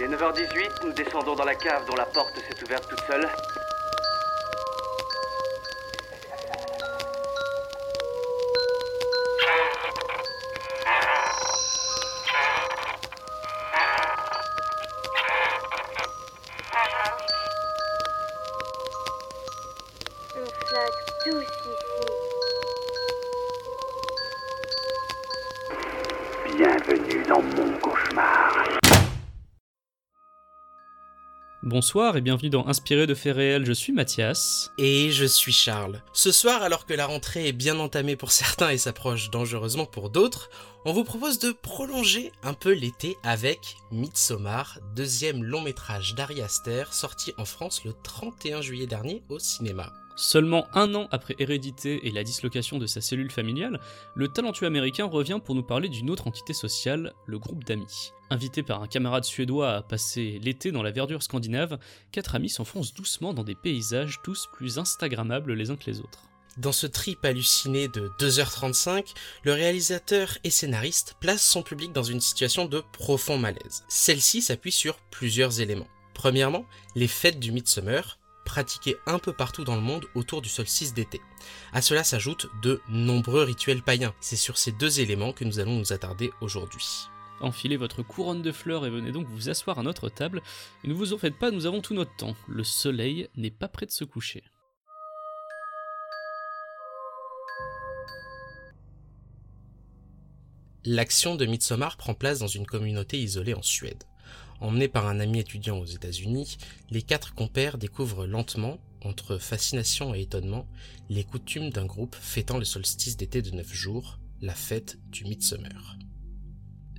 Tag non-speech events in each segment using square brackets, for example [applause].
Il est 9h18, nous descendons dans la cave dont la porte s'est ouverte toute seule. Bonsoir et bienvenue dans Inspiré de faits réels, je suis Mathias. Et je suis Charles. Ce soir, alors que la rentrée est bien entamée pour [laughs] certains et s'approche dangereusement pour d'autres, on vous propose de prolonger un peu l'été avec Midsommar, deuxième long métrage d'Ari Aster, sorti en France le 31 juillet dernier au cinéma. Seulement un an après Hérédité et la dislocation de sa cellule familiale, le talentueux américain revient pour nous parler d'une autre entité sociale, le groupe d'amis. Invité par un camarade suédois à passer l'été dans la verdure scandinave, quatre amis s'enfoncent doucement dans des paysages tous plus instagrammables les uns que les autres. Dans ce trip halluciné de 2h35, le réalisateur et scénariste place son public dans une situation de profond malaise. Celle-ci s'appuie sur plusieurs éléments. Premièrement, les fêtes du Midsummer, pratiquées un peu partout dans le monde autour du solstice d'été. À cela s'ajoutent de nombreux rituels païens. C'est sur ces deux éléments que nous allons nous attarder aujourd'hui. Enfilez votre couronne de fleurs et venez donc vous asseoir à notre table. Ne vous en faites pas, nous avons tout notre temps. Le soleil n'est pas prêt de se coucher. L'action de Midsommar prend place dans une communauté isolée en Suède. Emmenés par un ami étudiant aux États-Unis, les quatre compères découvrent lentement, entre fascination et étonnement, les coutumes d'un groupe fêtant le solstice d'été de 9 jours, la fête du Midsummer.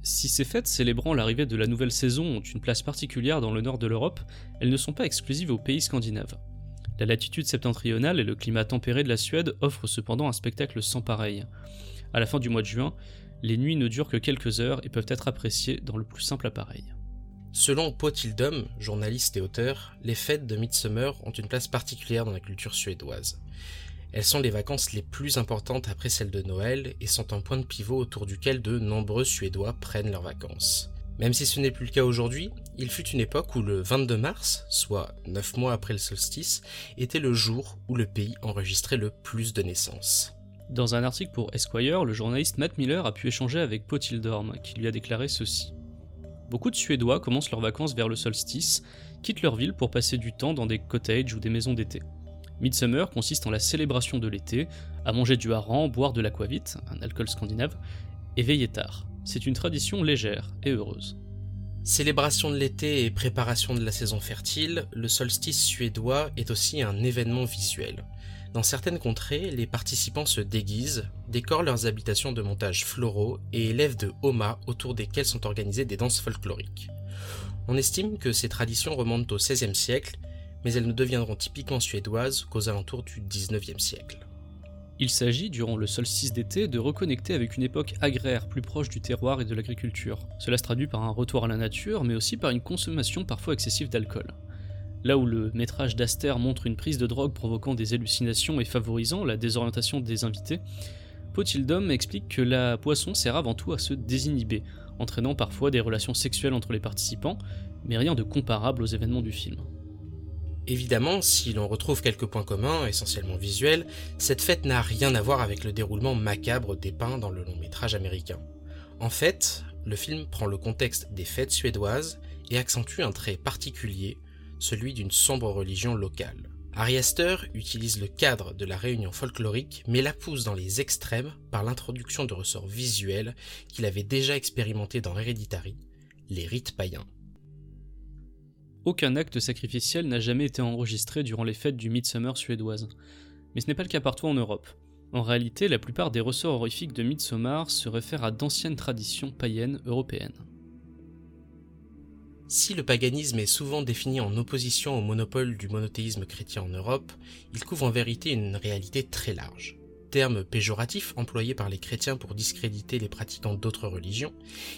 Si ces fêtes célébrant l'arrivée de la nouvelle saison ont une place particulière dans le nord de l'Europe, elles ne sont pas exclusives aux pays scandinaves. La latitude septentrionale et le climat tempéré de la Suède offrent cependant un spectacle sans pareil. À la fin du mois de juin, les nuits ne durent que quelques heures et peuvent être appréciées dans le plus simple appareil. Selon Potildum, journaliste et auteur, les fêtes de Midsummer ont une place particulière dans la culture suédoise. Elles sont les vacances les plus importantes après celles de Noël et sont un point de pivot autour duquel de nombreux Suédois prennent leurs vacances. Même si ce n'est plus le cas aujourd'hui, il fut une époque où le 22 mars, soit 9 mois après le solstice, était le jour où le pays enregistrait le plus de naissances. Dans un article pour Esquire, le journaliste Matt Miller a pu échanger avec Potildorm, qui lui a déclaré ceci. Beaucoup de Suédois commencent leurs vacances vers le solstice, quittent leur ville pour passer du temps dans des cottages ou des maisons d'été. Midsummer consiste en la célébration de l'été, à manger du hareng, boire de l'aquavit, un alcool scandinave, et veiller tard. C'est une tradition légère et heureuse. Célébration de l'été et préparation de la saison fertile, le solstice suédois est aussi un événement visuel. Dans certaines contrées, les participants se déguisent, décorent leurs habitations de montages floraux et élèvent de homas autour desquels sont organisées des danses folkloriques. On estime que ces traditions remontent au XVIe siècle, mais elles ne deviendront typiquement suédoises qu'aux alentours du XIXe siècle. Il s'agit, durant le solstice d'été, de reconnecter avec une époque agraire plus proche du terroir et de l'agriculture. Cela se traduit par un retour à la nature, mais aussi par une consommation parfois excessive d'alcool. Là où le métrage d'Aster montre une prise de drogue provoquant des hallucinations et favorisant la désorientation des invités, Potildom explique que la boisson sert avant tout à se désinhiber, entraînant parfois des relations sexuelles entre les participants, mais rien de comparable aux événements du film. Évidemment, si l'on retrouve quelques points communs, essentiellement visuels, cette fête n'a rien à voir avec le déroulement macabre dépeint dans le long métrage américain. En fait, le film prend le contexte des fêtes suédoises et accentue un trait particulier, celui d'une sombre religion locale. Ari Aster utilise le cadre de la réunion folklorique mais la pousse dans les extrêmes par l'introduction de ressorts visuels qu'il avait déjà expérimentés dans Hereditary, les rites païens. Aucun acte sacrificiel n'a jamais été enregistré durant les fêtes du Midsummer suédoise. Mais ce n'est pas le cas partout en Europe. En réalité, la plupart des ressorts horrifiques de Midsommar se réfèrent à d'anciennes traditions païennes européennes. Si le paganisme est souvent défini en opposition au monopole du monothéisme chrétien en Europe, il couvre en vérité une réalité très large. Terme péjoratif employé par les chrétiens pour discréditer les pratiquants d'autres religions,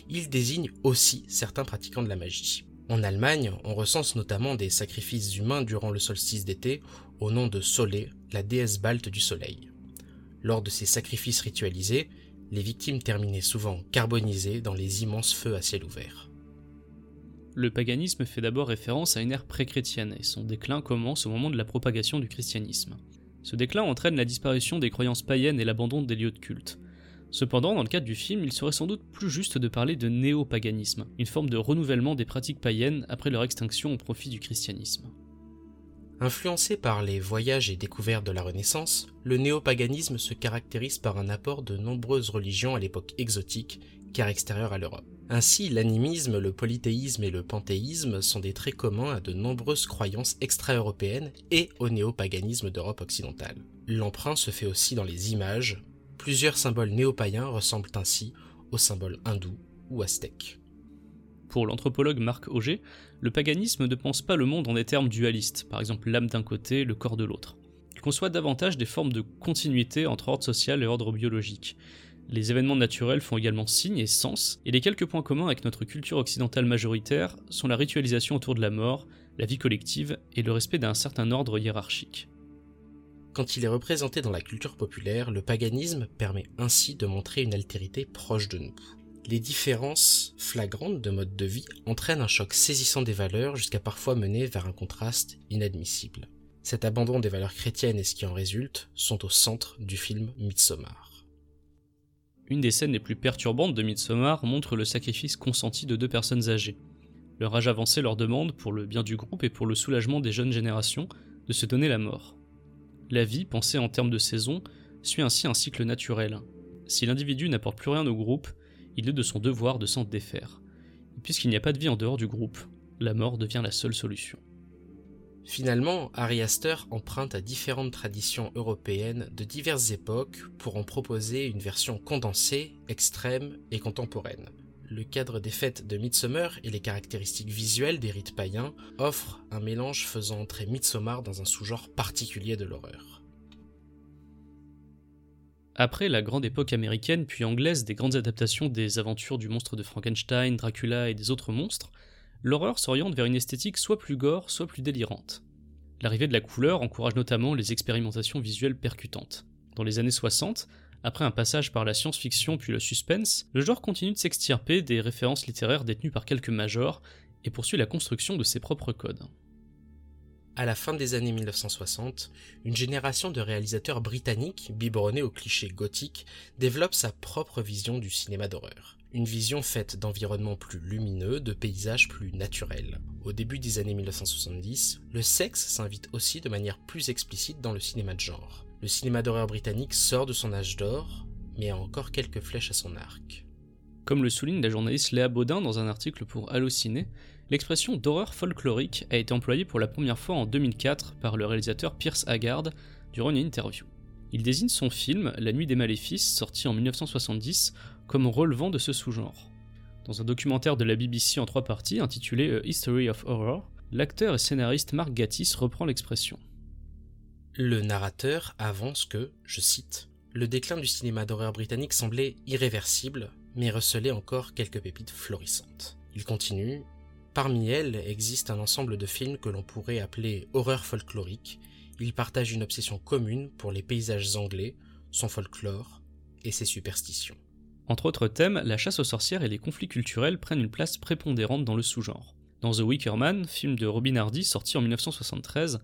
il désigne aussi certains pratiquants de la magie. En Allemagne, on recense notamment des sacrifices humains durant le solstice d'été au nom de Solé, la déesse balte du soleil. Lors de ces sacrifices ritualisés, les victimes terminaient souvent carbonisées dans les immenses feux à ciel ouvert. le paganisme fait d'abord référence à une ère pré-chrétienne et son déclin commence au moment de la propagation du christianisme. Ce déclin entraîne la disparition des croyances païennes et l'abandon des lieux de culte. Cependant, dans le cadre du film, il serait sans doute plus juste de parler de néo-paganisme, une forme de renouvellement des pratiques païennes après leur extinction au profit du christianisme. Influencé par les voyages et découvertes de la Renaissance, le néopaganisme se caractérise par un apport de nombreuses religions à l'époque exotique, car extérieures à l'Europe. Ainsi, l'animisme, le polythéisme et le panthéisme sont des traits communs à de nombreuses croyances extra-européennes et au néopaganisme d'Europe occidentale. L'emprunt se fait aussi dans les images. Plusieurs symboles néo-païens ressemblent ainsi aux symboles hindous ou aztèques. Pour l'anthropologue Marc Auger, le paganisme ne pense pas le monde en des termes dualistes, par exemple l'âme d'un côté, le corps de l'autre. Il conçoit davantage des formes de continuité entre ordre social et ordre biologique, les événements naturels font également signe et sens, et les quelques points communs avec notre culture occidentale majoritaire sont la ritualisation autour de la mort, la vie collective et le respect d'un certain ordre hiérarchique. Quand il est représenté dans la culture populaire, le paganisme permet ainsi de montrer une altérité proche de nous. Les différences flagrantes de mode de vie entraînent un choc saisissant des valeurs jusqu'à parfois mener vers un contraste inadmissible. Cet abandon des valeurs chrétiennes et ce qui en résulte sont au centre du film Midsommar. Une des scènes les plus perturbantes de Midsommar montre le sacrifice consenti de deux personnes âgées. Leur âge avancé leur demande, pour le bien du groupe et pour le soulagement des jeunes générations, de se donner la mort. La vie, pensée en termes de saison, suit ainsi un cycle naturel. Si l'individu n'apporte plus rien au groupe, il est de son devoir de s'en défaire. puisqu'il n'y a pas de vie en dehors du groupe, la mort devient la seule solution. Finalement, Ari Aster emprunte à différentes traditions européennes de diverses époques pour en proposer une version condensée, extrême et contemporaine. Le cadre des fêtes de Midsummer et les caractéristiques visuelles des rites païens offrent un mélange faisant entrer Midsommar dans un sous-genre particulier de l'horreur. Après la grande époque américaine puis anglaise des grandes adaptations des aventures du monstre de Frankenstein, Dracula et des autres monstres, l'horreur s'oriente vers une esthétique soit plus gore, soit plus délirante. L'arrivée de la couleur encourage notamment les expérimentations visuelles percutantes. Dans les années 60, après un passage par la science-fiction puis le suspense, le genre continue de s'extirper des références littéraires détenues par quelques majors et poursuit la construction de ses propres codes. À la fin des années 1960, une génération de réalisateurs britanniques, biberonnés aux clichés gothiques, développe sa propre vision du cinéma d'horreur une vision faite d'environnements plus lumineux, de paysages plus naturels. Au début des années 1970, le sexe s'invite aussi de manière plus explicite dans le cinéma de genre. Le cinéma d'horreur britannique sort de son âge d'or, mais a encore quelques flèches à son arc. Comme le souligne la journaliste Léa Baudin dans un article pour Allociné, l'expression d'horreur folklorique a été employée pour la première fois en 2004 par le réalisateur Pierce Haggard durant une interview. Il désigne son film La Nuit des Maléfices, sorti en 1970, comme relevant de ce sous-genre. Dans un documentaire de la BBC en trois parties intitulé History of Horror, l'acteur et scénariste Mark Gatiss reprend l'expression. Le narrateur avance que, je cite, le déclin du cinéma d'horreur britannique semblait irréversible, mais recelait encore quelques pépites florissantes. Il continue Parmi elles existe un ensemble de films que l'on pourrait appeler horreur folklorique. Ils partagent une obsession commune pour les paysages anglais, son folklore et ses superstitions. Entre autres thèmes, la chasse aux sorcières et les conflits culturels prennent une place prépondérante dans le sous-genre. Dans The Wicker Man, film de Robin Hardy sorti en 1973,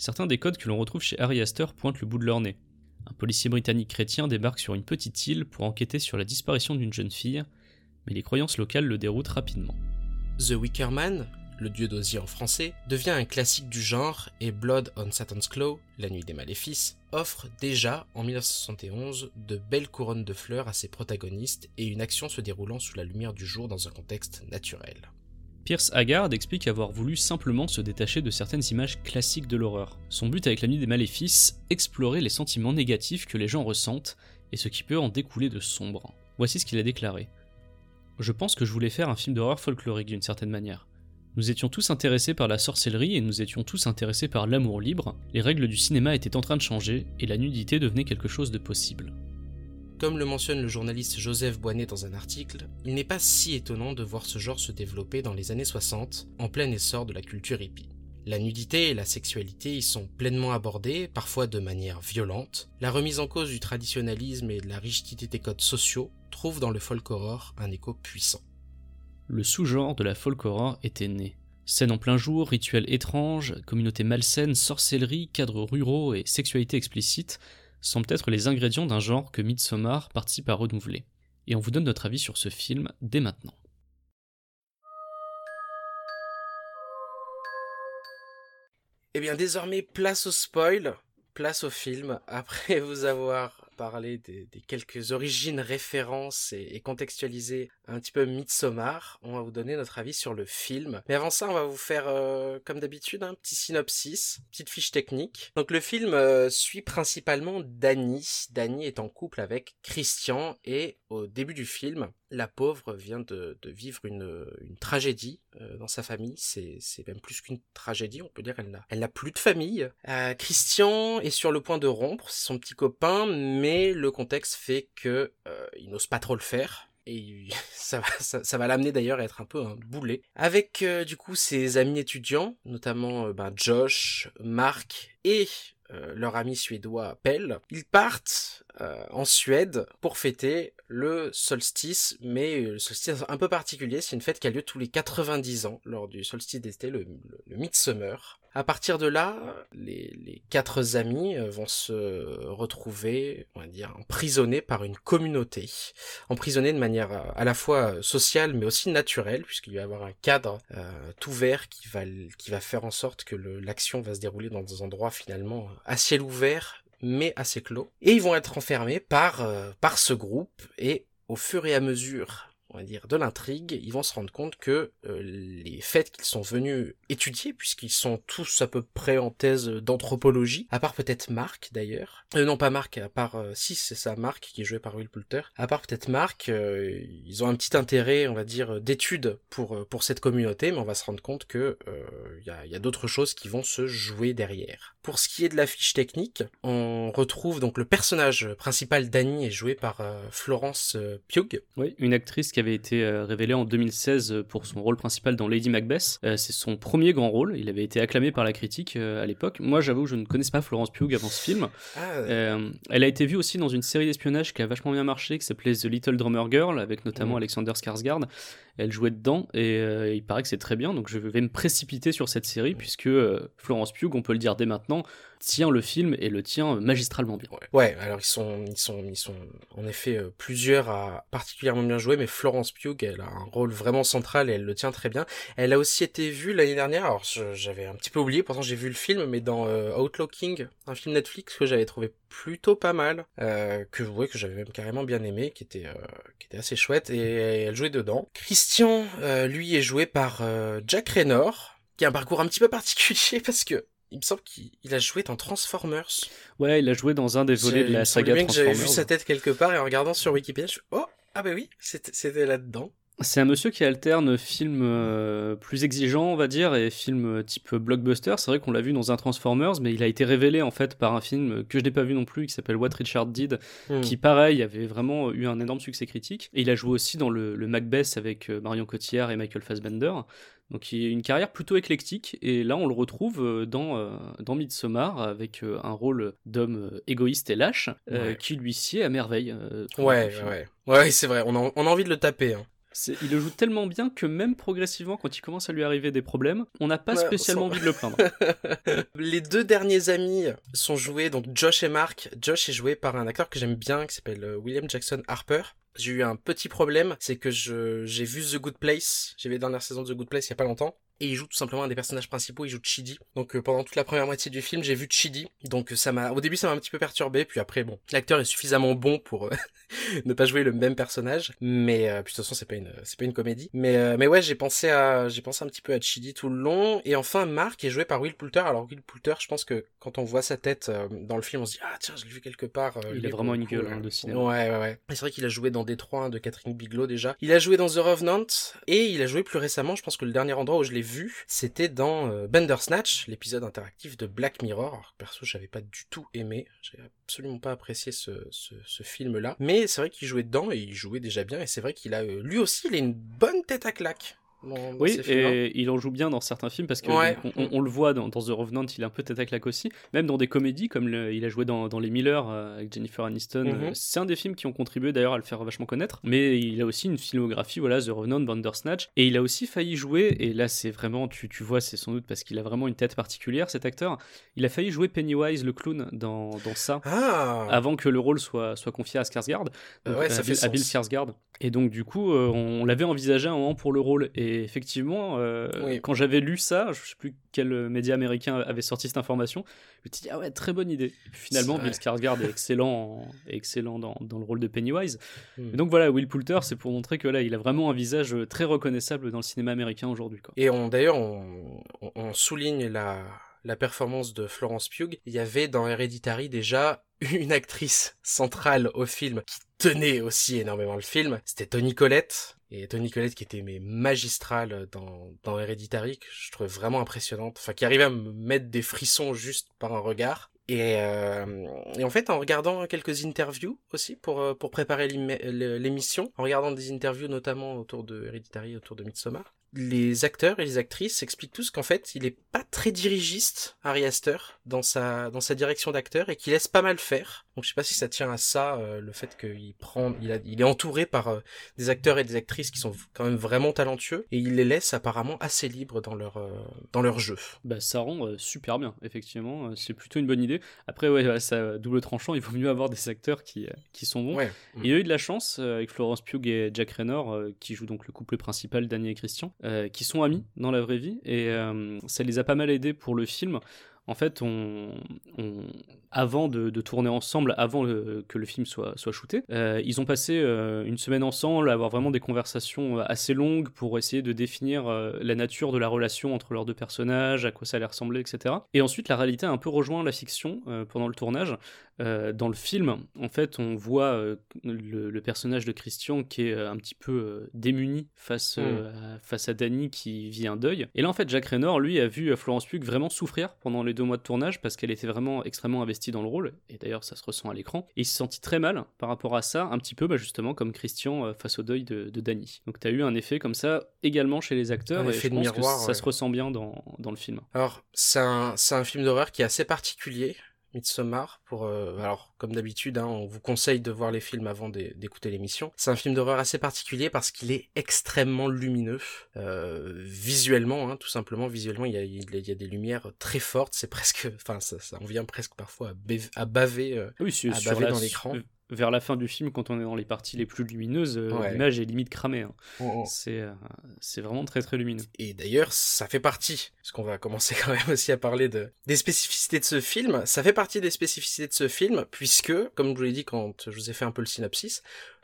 certains des codes que l'on retrouve chez Harry Astor pointent le bout de leur nez. Un policier britannique chrétien débarque sur une petite île pour enquêter sur la disparition d'une jeune fille, mais les croyances locales le déroutent rapidement. The Wicker Man, le dieu d'Osier en français, devient un classique du genre et Blood on Satan's Claw, La Nuit des Maléfices, offre déjà en 1971 de belles couronnes de fleurs à ses protagonistes et une action se déroulant sous la lumière du jour dans un contexte naturel. Pierce Haggard explique avoir voulu simplement se détacher de certaines images classiques de l'horreur. Son but avec La Nuit des Maléfices, explorer les sentiments négatifs que les gens ressentent et ce qui peut en découler de sombre. Voici ce qu'il a déclaré. Je pense que je voulais faire un film d'horreur folklorique d'une certaine manière. Nous étions tous intéressés par la sorcellerie et nous étions tous intéressés par l'amour libre, les règles du cinéma étaient en train de changer et la nudité devenait quelque chose de possible. Comme le mentionne le journaliste Joseph Boinet dans un article, il n'est pas si étonnant de voir ce genre se développer dans les années 60, en plein essor de la culture hippie. La nudité et la sexualité y sont pleinement abordées, parfois de manière violente. La remise en cause du traditionnalisme et de la rigidité des codes sociaux trouve dans le folk horror un écho puissant. le sous-genre de la folk horror était né. Scène en plein jour, rituels étranges, communautés malsaines, sorcellerie, cadres ruraux et sexualité explicite semblent être les ingrédients d'un genre que Midsommar participe à renouveler. Et on vous donne notre avis sur ce film dès maintenant. Eh bien, désormais, place au spoil, place au film. Après [laughs] vous avoir parlé des, quelques origines, références et, contextualiser un petit peu Midsommar, on va vous donner notre avis sur le film. Mais avant ça, on va vous faire, euh, comme d'habitude, un petit synopsis, petite fiche technique. Donc le film euh, suit principalement Dany. Dany est en couple avec Christian et au début du film, la pauvre vient de, de vivre une, une tragédie euh, dans sa famille. C'est, même plus qu'une tragédie, on peut dire. Elle n'a, elle plus de famille. Euh, Christian est sur le point de rompre, son petit copain, mais le contexte fait que euh, n'ose pas trop le faire. Et [laughs] ça va, ça, ça va l'amener d'ailleurs à être un peu un boulet. Avec euh, du coup ses amis étudiants, notamment euh, ben, Josh, Mark et euh, leur ami suédois Pell, ils partent euh, en Suède pour fêter le solstice, mais le solstice un peu particulier, c'est une fête qui a lieu tous les 90 ans lors du solstice d'été, le, le, le Midsummer. À partir de là, les, quatre amis euh, vont se retrouver, on va dire, emprisonnés par une communauté, emprisonnés de manière à, à la fois sociale mais aussi naturelle, puisqu'il va y avoir un cadre euh, tout vert qui va, faire en sorte que l'action va se dérouler dans des endroits finalement à ciel ouvert mais assez clos. Et ils vont être enfermés euh, par ce groupe et au fur et à mesure on va dire, de l'intrigue, ils vont se rendre compte que euh, les faits qu'ils sont venus étudier, puisqu'ils sont tous à peu près en thèse d'anthropologie, à part peut-être Marc d'ailleurs, euh, non pas Marc, à part, euh, si c'est ça, Marc, qui est joué par Will Poulter, à part peut-être Marc, euh, ils ont un petit intérêt, on va dire, d'étude pour, euh, pour cette communauté, mais on va se rendre compte que il y a, y a d'autres choses qui vont se jouer derrière. Pour ce qui est de la fiche technique, on retrouve donc le personnage principal d'Annie est joué par Florence Pugh, Oui, une actrice qui avait été euh, révélée en 2016 pour son rôle principal dans Lady Macbeth. Euh, c'est son premier grand rôle. Il avait été acclamé par la critique euh, à l'époque. Moi, j'avoue, je ne connaissais pas Florence Pugh avant ce film. Ah, Euh, elle a été vue aussi dans une série d'espionnage qui a vachement bien marché, qui s'appelait The Little Drummer Girl, avec notamment Mhm. Alexander Skarsgård. Elle jouait dedans et euh, il paraît que c'est très bien. Donc je vais me précipiter sur cette série puisque euh, Florence Pugh, on peut le dire dès maintenant, tient le film et le tient magistralement bien. Ouais. alors ils sont, ils sont, ils sont en effet euh, plusieurs à particulièrement bien jouer, mais Florence Pugh, elle a un rôle vraiment central et elle le tient très bien. Elle a aussi été vue l'année dernière, alors j'avais un petit peu oublié, pourtant j'ai vu le film, mais dans Outlaw King, un film Netflix que j'avais trouvé plutôt pas mal, que que j'avais même carrément bien aimé, qui était, qui était assez chouette, et elle jouait dedans. Christian, euh, lui, est joué par euh, Jack Raynor, qui a un parcours un petit peu particulier [laughs] parce que il me semble qu'il il a joué dans Transformers. Ouais, il a joué dans un des volets de la saga bien que j'avais vu Transformers. sa tête quelque part et en regardant sur Wikipédia, je suis oh ah bah oui, c'était c'était là-dedans. C'est un monsieur qui alterne films euh, plus exigeants, on va dire, et films euh, type blockbuster. C'est vrai qu'on l'a vu dans un Transformers, mais il a été révélé en fait par un film que je n'ai pas vu non plus, qui s'appelle What Richard Did, Hmm. qui pareil avait vraiment eu un énorme succès critique. Et il a joué aussi dans le, le Macbeth avec euh, Marion Cotillard et Michael Fassbender. Donc il a une carrière plutôt éclectique, et là on le retrouve euh, dans, euh, dans Midsommar avec euh, un rôle d'homme euh, égoïste et lâche, euh, qui lui sied à merveille. euh, ouais, ouais. Ouais, c'est vrai, on a, on a envie de le taper. Hein. Il le joue tellement bien que même progressivement, quand il commence à lui arriver des problèmes, on n'a pas Ouais, spécialement envie de le plaindre. [laughs] Les deux derniers amis sont joués, donc Josh et Mark. Josh est joué par un acteur que j'aime bien, qui s'appelle euh, William Jackson Harper. J'ai eu un petit problème, c'est que j'ai vu The Good Place, j'ai vu les dernières saisons de The Good Place il y a pas longtemps, et il joue tout simplement un des personnages principaux, il joue Chidi. Donc euh, pendant toute la première moitié du film, j'ai vu Chidi, donc euh, ça m'a, au début ça m'a un petit peu perturbé, puis après bon, l'acteur est suffisamment bon pour euh, [laughs] ne pas jouer le même personnage, mais euh, puis de toute façon c'est pas une, c'est pas une comédie, mais euh, mais ouais j'ai pensé à, j'ai pensé un petit peu à Chidi tout le long, et enfin Mark est joué par Will Poulter. Alors Will Poulter, je pense que quand on voit sa tête dans le film, on se dit ah tiens je l'ai vu quelque part. Il a est vraiment une gueule, hein, de cinéma. Ouais ouais ouais. C'est vrai qu'il a joué dans Détroit hein, de Catherine Bigelow déjà. Il a joué dans The Revenant et il a joué plus récemment. Je pense que le dernier endroit où je l'ai c'était dans euh, l'épisode interactif de Black Mirror. Alors, perso, j'avais pas du tout aimé. J'ai absolument pas apprécié ce film-là. Mais c'est vrai qu'il jouait dedans et il jouait déjà bien. Et c'est vrai qu'il a, euh, lui aussi, il a une bonne tête à claque. Dans, Oui, et il en joue bien dans certains films parce que Ouais. on, on le voit dans, dans The Revenant, il est un peu tête à claque aussi. Même dans des comédies, comme le- il a joué dans, Les Miller euh, avec Jennifer Aniston. Mhm. euh, C'est un des films qui ont contribué d'ailleurs à le faire vachement connaître. Mais il a aussi une filmographie, voilà, The Revenant, Bandersnatch. Et il a aussi failli jouer, et là c'est vraiment, tu, tu vois, c'est sans doute parce qu'il a vraiment une tête particulière, cet acteur. Il a failli jouer Pennywise le clown dans, dans ça. Ah, Avant que le rôle soit, soit confié à Skarsgård, donc, ouais, à ça Bill- fait à Bill sens. Skarsgård. Et donc du coup, euh, on l'avait envisagé un moment pour le rôle. Et effectivement, euh, Oui. quand j'avais lu ça, je sais plus quel média américain avait sorti cette information, je me suis dit ah ouais, très bonne idée. Et puis finalement, Bill. Skarsgård est [laughs] excellent, en- est excellent dans, dans le rôle de Pennywise. Hmm. Et donc voilà, Will Poulter, c'est pour montrer que là, il a vraiment un visage très reconnaissable dans le cinéma américain aujourd'hui. Et on, d'ailleurs, on souligne la, la performance de Florence Pugh. Il y avait dans Hereditary déjà [laughs] une actrice centrale au film qui tenait aussi énormément le film. C'était Tony Collette. Et Tony Collette qui était mais magistrale dans, dans Hereditary, que je trouvais vraiment impressionnante. Enfin, qui arrivait à me mettre des frissons juste par un regard. Et, euh, en fait, en regardant quelques interviews aussi pour, euh, pour préparer l'ém- l'émission, en regardant des interviews notamment autour de Hereditary, autour de Midsommar, les acteurs et les actrices expliquent tous qu'en fait, il est pas très dirigiste, Ari Aster, dans sa, dans sa direction d'acteur et qu'il laisse pas mal faire. Donc je sais pas si ça tient à ça, euh, le fait qu'il prend, il, a, il est entouré par euh, des acteurs et des actrices qui sont quand même vraiment talentueux et il les laisse apparemment assez libres dans leur, euh, dans leur jeu. Bah, ça rend super bien, effectivement. c'est plutôt une bonne idée. Après, ouais, ça double tranchant. Il vaut mieux avoir des acteurs qui, qui sont bons. Ouais. Et il y a eu de la chance avec Florence Pugh et Jack Raynor, qui jouent donc le couple principal, Danny et Christian, qui sont amis dans la vraie vie. Et ça les a pas mal aidés pour le film. En fait, avant de, tourner ensemble, avant que le film soit, shooté, euh, ils ont passé euh, une semaine ensemble à avoir vraiment des conversations euh, assez longues pour essayer de définir la nature de la relation entre leurs deux personnages, à quoi ça allait ressembler, etc. Et ensuite, la réalité a un peu rejoint la fiction pendant le tournage. Euh, dans le film, en fait, on voit euh, le, le personnage de Christian qui est euh, un petit peu démuni face, euh, à, face à Danny qui vit un deuil. Et là, en fait, Jack Raynor, lui, a vu Florence Pugh vraiment souffrir pendant les deux mois de tournage parce qu'elle était vraiment extrêmement investie dans le rôle. Et d'ailleurs, ça se ressent à l'écran. Et il se sentit très mal par rapport à ça, un petit peu bah, justement comme Christian face au deuil de, de Danny. Donc, tu as eu un effet comme ça également chez les acteurs. Un et effet je de pense miroir, que ça se ressent bien dans, dans le film. Alors, c'est un, c'est un film d'horreur qui est assez particulier, Midsommar. Pour, euh, alors, comme d'habitude, hein, on vous conseille de voir les films avant d'é- d'écouter l'émission. C'est un film d'horreur assez particulier parce qu'il est extrêmement lumineux. Euh, visuellement, hein, tout simplement, visuellement, il y a, il y a des lumières très fortes. C'est presque, enfin, ça, ça en vient presque parfois à, bave- à baver. euh, Oui, à baver la- dans l'écran. Vers la fin du film, quand on est dans les parties les plus lumineuses, euh, Ouais. l'image est limite cramée. hein. C'est euh, c'est vraiment très très lumineux. Et d'ailleurs, ça fait partie, parce qu'on va commencer [laughs] quand même aussi à parler de, des spécificités de ce film, ça fait partie des spécificités de ce film, puisque, comme je vous l'ai dit quand je vous ai fait un peu le synopsis,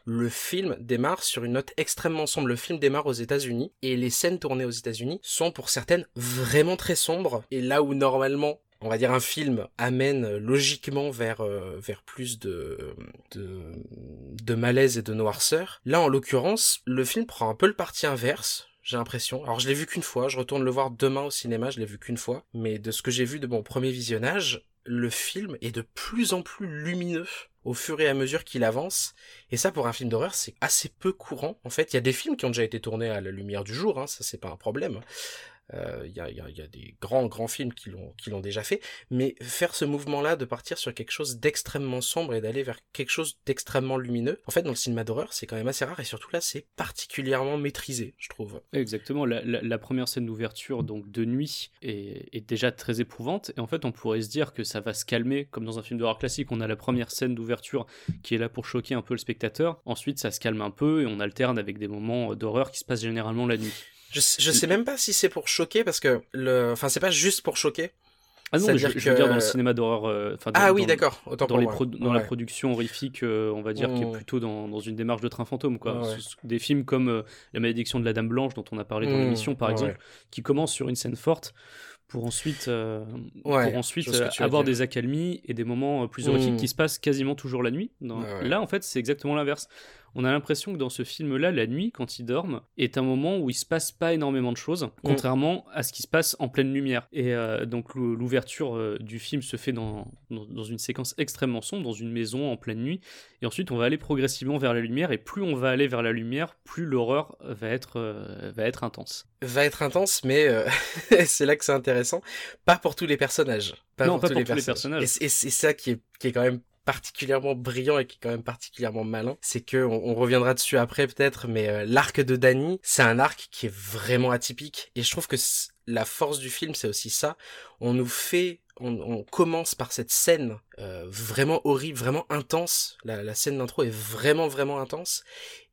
le film démarre sur une note extrêmement sombre. Le film démarre aux États-Unis, et les scènes tournées aux États-Unis sont pour certaines vraiment très sombres, et là où normalement on va dire un film amène logiquement vers euh, vers plus de, de de malaise et de noirceur. Là en l'occurrence, le film prend un peu le parti inverse. J'ai l'impression. Alors je l'ai vu qu'une fois, je retourne le voir demain au cinéma, je l'ai vu qu'une fois, mais de ce que j'ai vu de mon premier visionnage, le film est de plus en plus lumineux au fur et à mesure qu'il avance. Et ça, pour un film d'horreur, c'est assez peu courant. En fait, il y a des films qui ont déjà été tournés à la lumière du jour, hein, ça c'est pas un problème. Euh, Il y, a, des grands grands films qui l'ont déjà fait, mais faire ce mouvement-là de partir sur quelque chose d'extrêmement sombre et d'aller vers quelque chose d'extrêmement lumineux, en fait dans le cinéma d'horreur c'est quand même assez rare et surtout là c'est particulièrement maîtrisé, je trouve. Exactement, la, première scène d'ouverture, donc de nuit, est, est déjà très éprouvante. Et en fait, on pourrait se dire que ça va se calmer, comme dans un film d'horreur classique, on a la première scène d'ouverture qui est là pour choquer un peu le spectateur. Ensuite, ça se calme un peu et on alterne avec des moments d'horreur qui se passent généralement la nuit. Je, je sais même pas si c'est pour choquer parce que le, enfin c'est pas juste pour choquer. Ah non, mais je, je veux dire que- dans le cinéma d'horreur. euh, dans- Ah oui d'accord, autant dans, pour les moi. dans la production horrifique, euh, on va dire, qui est Mm. plutôt dans, dans une démarche de train fantôme. Quoi. Ouais, Des films comme euh, La malédiction de la Dame Blanche, dont on a parlé dans Mm, l'émission, par ouais, exemple, qui commence sur une scène forte pour ensuite, pour ensuite que avoir des accalmies et des moments plus horrifiques Mm. qui se passent quasiment toujours la nuit. Là, en fait, c'est exactement l'inverse. On a l'impression que dans ce film-là, la nuit, quand ils dorment, est un moment où il se passe pas énormément de choses, contrairement à ce qui se passe en pleine lumière. Et euh, donc l'ou- l'ouverture euh, du film se fait dans, dans, dans une séquence extrêmement sombre, dans une maison en pleine nuit, et ensuite on va aller progressivement vers la lumière, et plus on va aller vers la lumière, plus l'horreur va être, euh, va être intense. Va être intense, mais euh, [laughs] c'est là que c'est intéressant. Pas pour tous les personnages. Non, pas pour tous les personnages. Et c'est et c'est ça qui est, qui est quand même particulièrement brillant et qui est quand même particulièrement malin, c'est que on, reviendra dessus après peut-être, mais euh, l'arc de Danny, c'est un arc qui est vraiment atypique et je trouve que la force du film, c'est aussi ça. On nous fait, on, commence par cette scène euh, vraiment horrible, vraiment intense. La, la scène d'intro est vraiment vraiment intense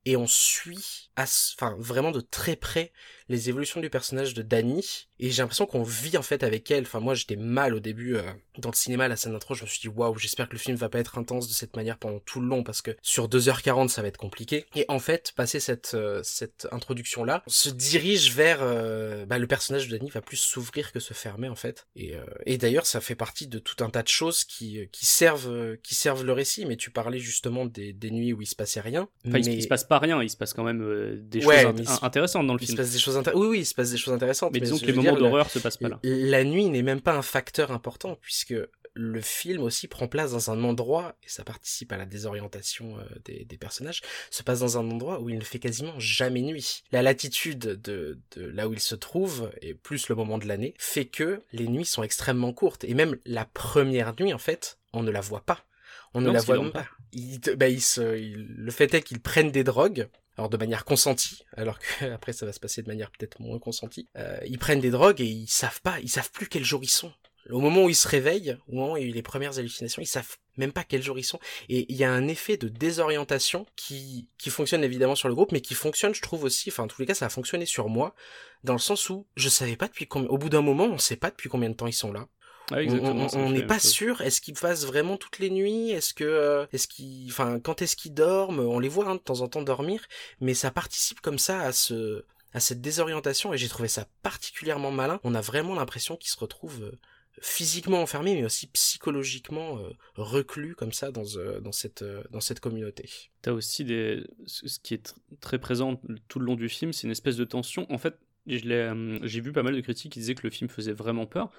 et on suit, enfin vraiment de très près les évolutions du personnage de Danny et j'ai l'impression qu'on vit en fait avec elle. Enfin moi j'étais mal au début euh, dans le cinéma la scène d'intro, je me suis dit waouh j'espère que le film va pas être intense de cette manière pendant tout le long parce que sur 2h40 ça va être compliqué. Et en fait passer cette euh, cette introduction là, on se dirige vers euh, bah, le personnage de Danny va plus s'ouvrir que se fermer en fait. Et, et d'ailleurs ça fait partie de tout un tas de choses qui qui servent qui servent le récit. Mais tu parlais justement des, des nuits où il se passait rien. Enfin, il, se- mais... il se passe pas rien, il se passe quand même des Ouais, choses se- intéressantes dans le il se film. passe des choses intéressantes. Oui, oui, il se passe des choses intéressantes. Mais disons je que les moments d'horreur se passent pas là. La nuit n'est même pas un facteur important puisque le film aussi prend place dans un endroit, et ça participe à la désorientation euh, des, des personnages, se passe dans un endroit où il ne fait quasiment jamais nuit. La latitude de, de là où il se trouve, et plus le moment de l'année, fait que les nuits sont extrêmement courtes. Et même la première nuit, en fait, on ne la voit pas. On ne la voit même pas. Il, bah, il se, il- le fait est qu'ils prennent des drogues, alors de manière consentie, alors que [laughs] après ça va se passer de manière peut-être moins consentie. Euh, ils prennent des drogues et ils savent pas, ils savent plus quel jour ils sont. Au moment où ils se réveillent, au moment où il y a eu les premières hallucinations, ils savent même pas quel jour ils sont. Et il y a un effet de désorientation qui, qui fonctionne évidemment sur le groupe, mais qui fonctionne, je trouve aussi, enfin en tous les cas ça a fonctionné sur moi, dans le sens où je savais pas depuis combien, au bout d'un moment on sait pas depuis combien de temps ils sont là. Ouais, On- n'est pas chose. sûr. Est-ce qu'ils passent vraiment toutes les nuits? Est-ce que, euh, est-ce qu'ils, enfin, quand est-ce qu'ils dorment On les voit hein, de temps en temps dormir, mais ça participe comme ça à ce, à cette désorientation et j'ai trouvé ça particulièrement malin. On a vraiment l'impression qu'ils se retrouvent euh, physiquement enfermés, mais aussi psychologiquement euh, reclus comme ça dans, euh, dans cette, dans cette communauté. T'as aussi des... ce qui est tr- très présent tout le long du film, c'est une espèce de tension. En fait, j'ai vu pas mal de critiques qui disaient que le film faisait vraiment peur.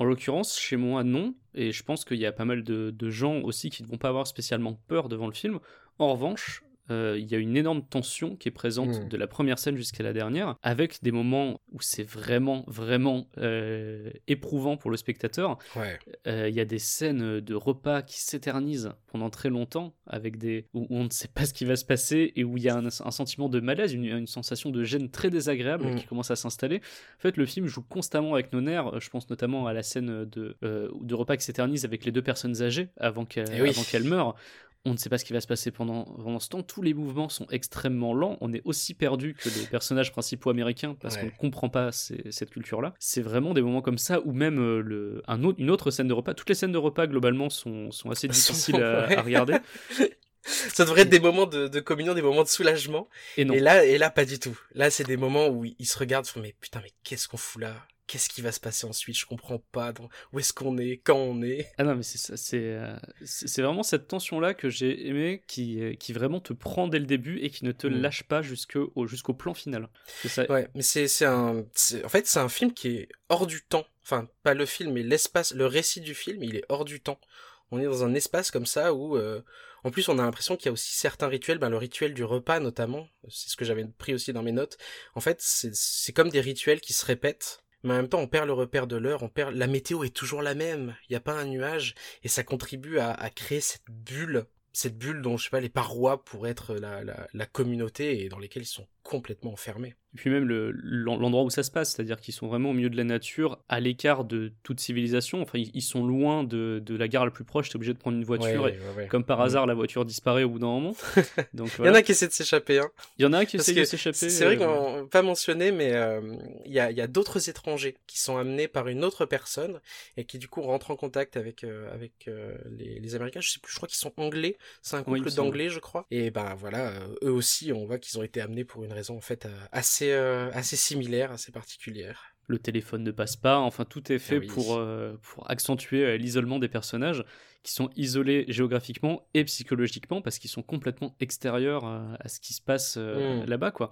En l'occurrence, chez moi, non. Et je pense qu'il y a pas mal de, gens aussi qui ne vont pas avoir spécialement peur devant le film. En revanche, il y a une énorme tension qui est présente Mm. de la première scène jusqu'à la dernière, avec des moments où c'est vraiment, vraiment euh, éprouvant pour le spectateur. Ouais. Euh, Il y a des scènes de repas qui s'éternisent pendant très longtemps, avec des où on ne sait pas ce qui va se passer et où il y a un, un sentiment de malaise, une, une sensation de gêne très désagréable Mm. qui commence à s'installer. En fait, le film joue constamment avec nos nerfs. Je pense notamment à la scène de, euh, de repas qui s'éternise avec les deux personnes âgées avant qu'elles Eh oui. avant qu'elles meurent. On ne sait pas ce qui va se passer pendant, pendant ce temps. Tous les mouvements sont extrêmement lents. On est aussi perdu que les [laughs] personnages principaux américains parce Ouais. qu'on ne comprend pas ces- cette culture-là. C'est vraiment des moments comme ça où même euh, le, un autre, une autre scène de repas. Toutes les scènes de repas globalement sont, sont assez Sont- difficiles à, regarder. [laughs] Ça devrait être des moments de, de communion, des moments de soulagement. Et non. Et là, et là, pas du tout. Là, c'est des moments où ils se regardent, mais putain, mais qu'est-ce qu'on fout là? Qu'est-ce qui va se passer ensuite? Je comprends pas. dans- Où est-ce qu'on est Quand on est Ah non, mais c'est ça, c'est euh, c'est vraiment cette tension-là que j'ai aimé, qui, euh, qui vraiment te prend dès le début et qui ne te Mm. lâche pas jusqu'au jusqu'au plan final. Ça. Ouais, mais c'est c'est un, en fait, c'est un film qui est hors du temps. Enfin, pas le film, mais l'espace, le récit du film, il est hors du temps. On est dans un espace comme ça où, euh, en plus, on a l'impression qu'il y a aussi certains rituels, ben le rituel du repas notamment. C'est ce que j'avais pris aussi dans mes notes. En fait, c'est comme des rituels qui se répètent. Mais en même temps, on perd le repère de l'heure, on perd, la météo est toujours la même. Il n'y a pas un nuage. Et ça contribue à, créer cette bulle, cette bulle dont, je sais pas, les parois pourraient être la, la, la communauté et dans lesquelles ils sont complètement enfermés. Et puis même le- l'en- l'endroit où ça se passe, c'est-à-dire qu'ils sont vraiment au milieu de la nature, à l'écart de toute civilisation. Enfin, ils, sont loin de, de la gare la plus proche, t'es obligé de prendre une voiture. Ouais, et ouais, ouais. comme par Mm. hasard, la voiture disparaît au bout d'un moment. [laughs] Donc Il y en a qui essaient de s'échapper, hein. Il y en a qui Parce que de s'échapper. C'est vrai euh, qu'on pas mentionné, mais euh, il y a, d'autres étrangers qui sont amenés par une autre personne et qui du coup rentrent en contact avec euh, avec euh, les, les Américains. Je sais plus, je crois qu'ils sont anglais. C'est un couple d'anglais, je crois. Et ben voilà, eux aussi, on voit qu'ils ont été amenés pour une raison en fait euh, assez euh, assez similaire, assez particulière. le téléphone ne passe pas. Enfin, tout est fait Ah oui. pour, euh, pour accentuer l'isolement des personnages qui sont isolés géographiquement et psychologiquement parce qu'ils sont complètement extérieurs à ce qui se passe euh, Mm. là-bas. quoi.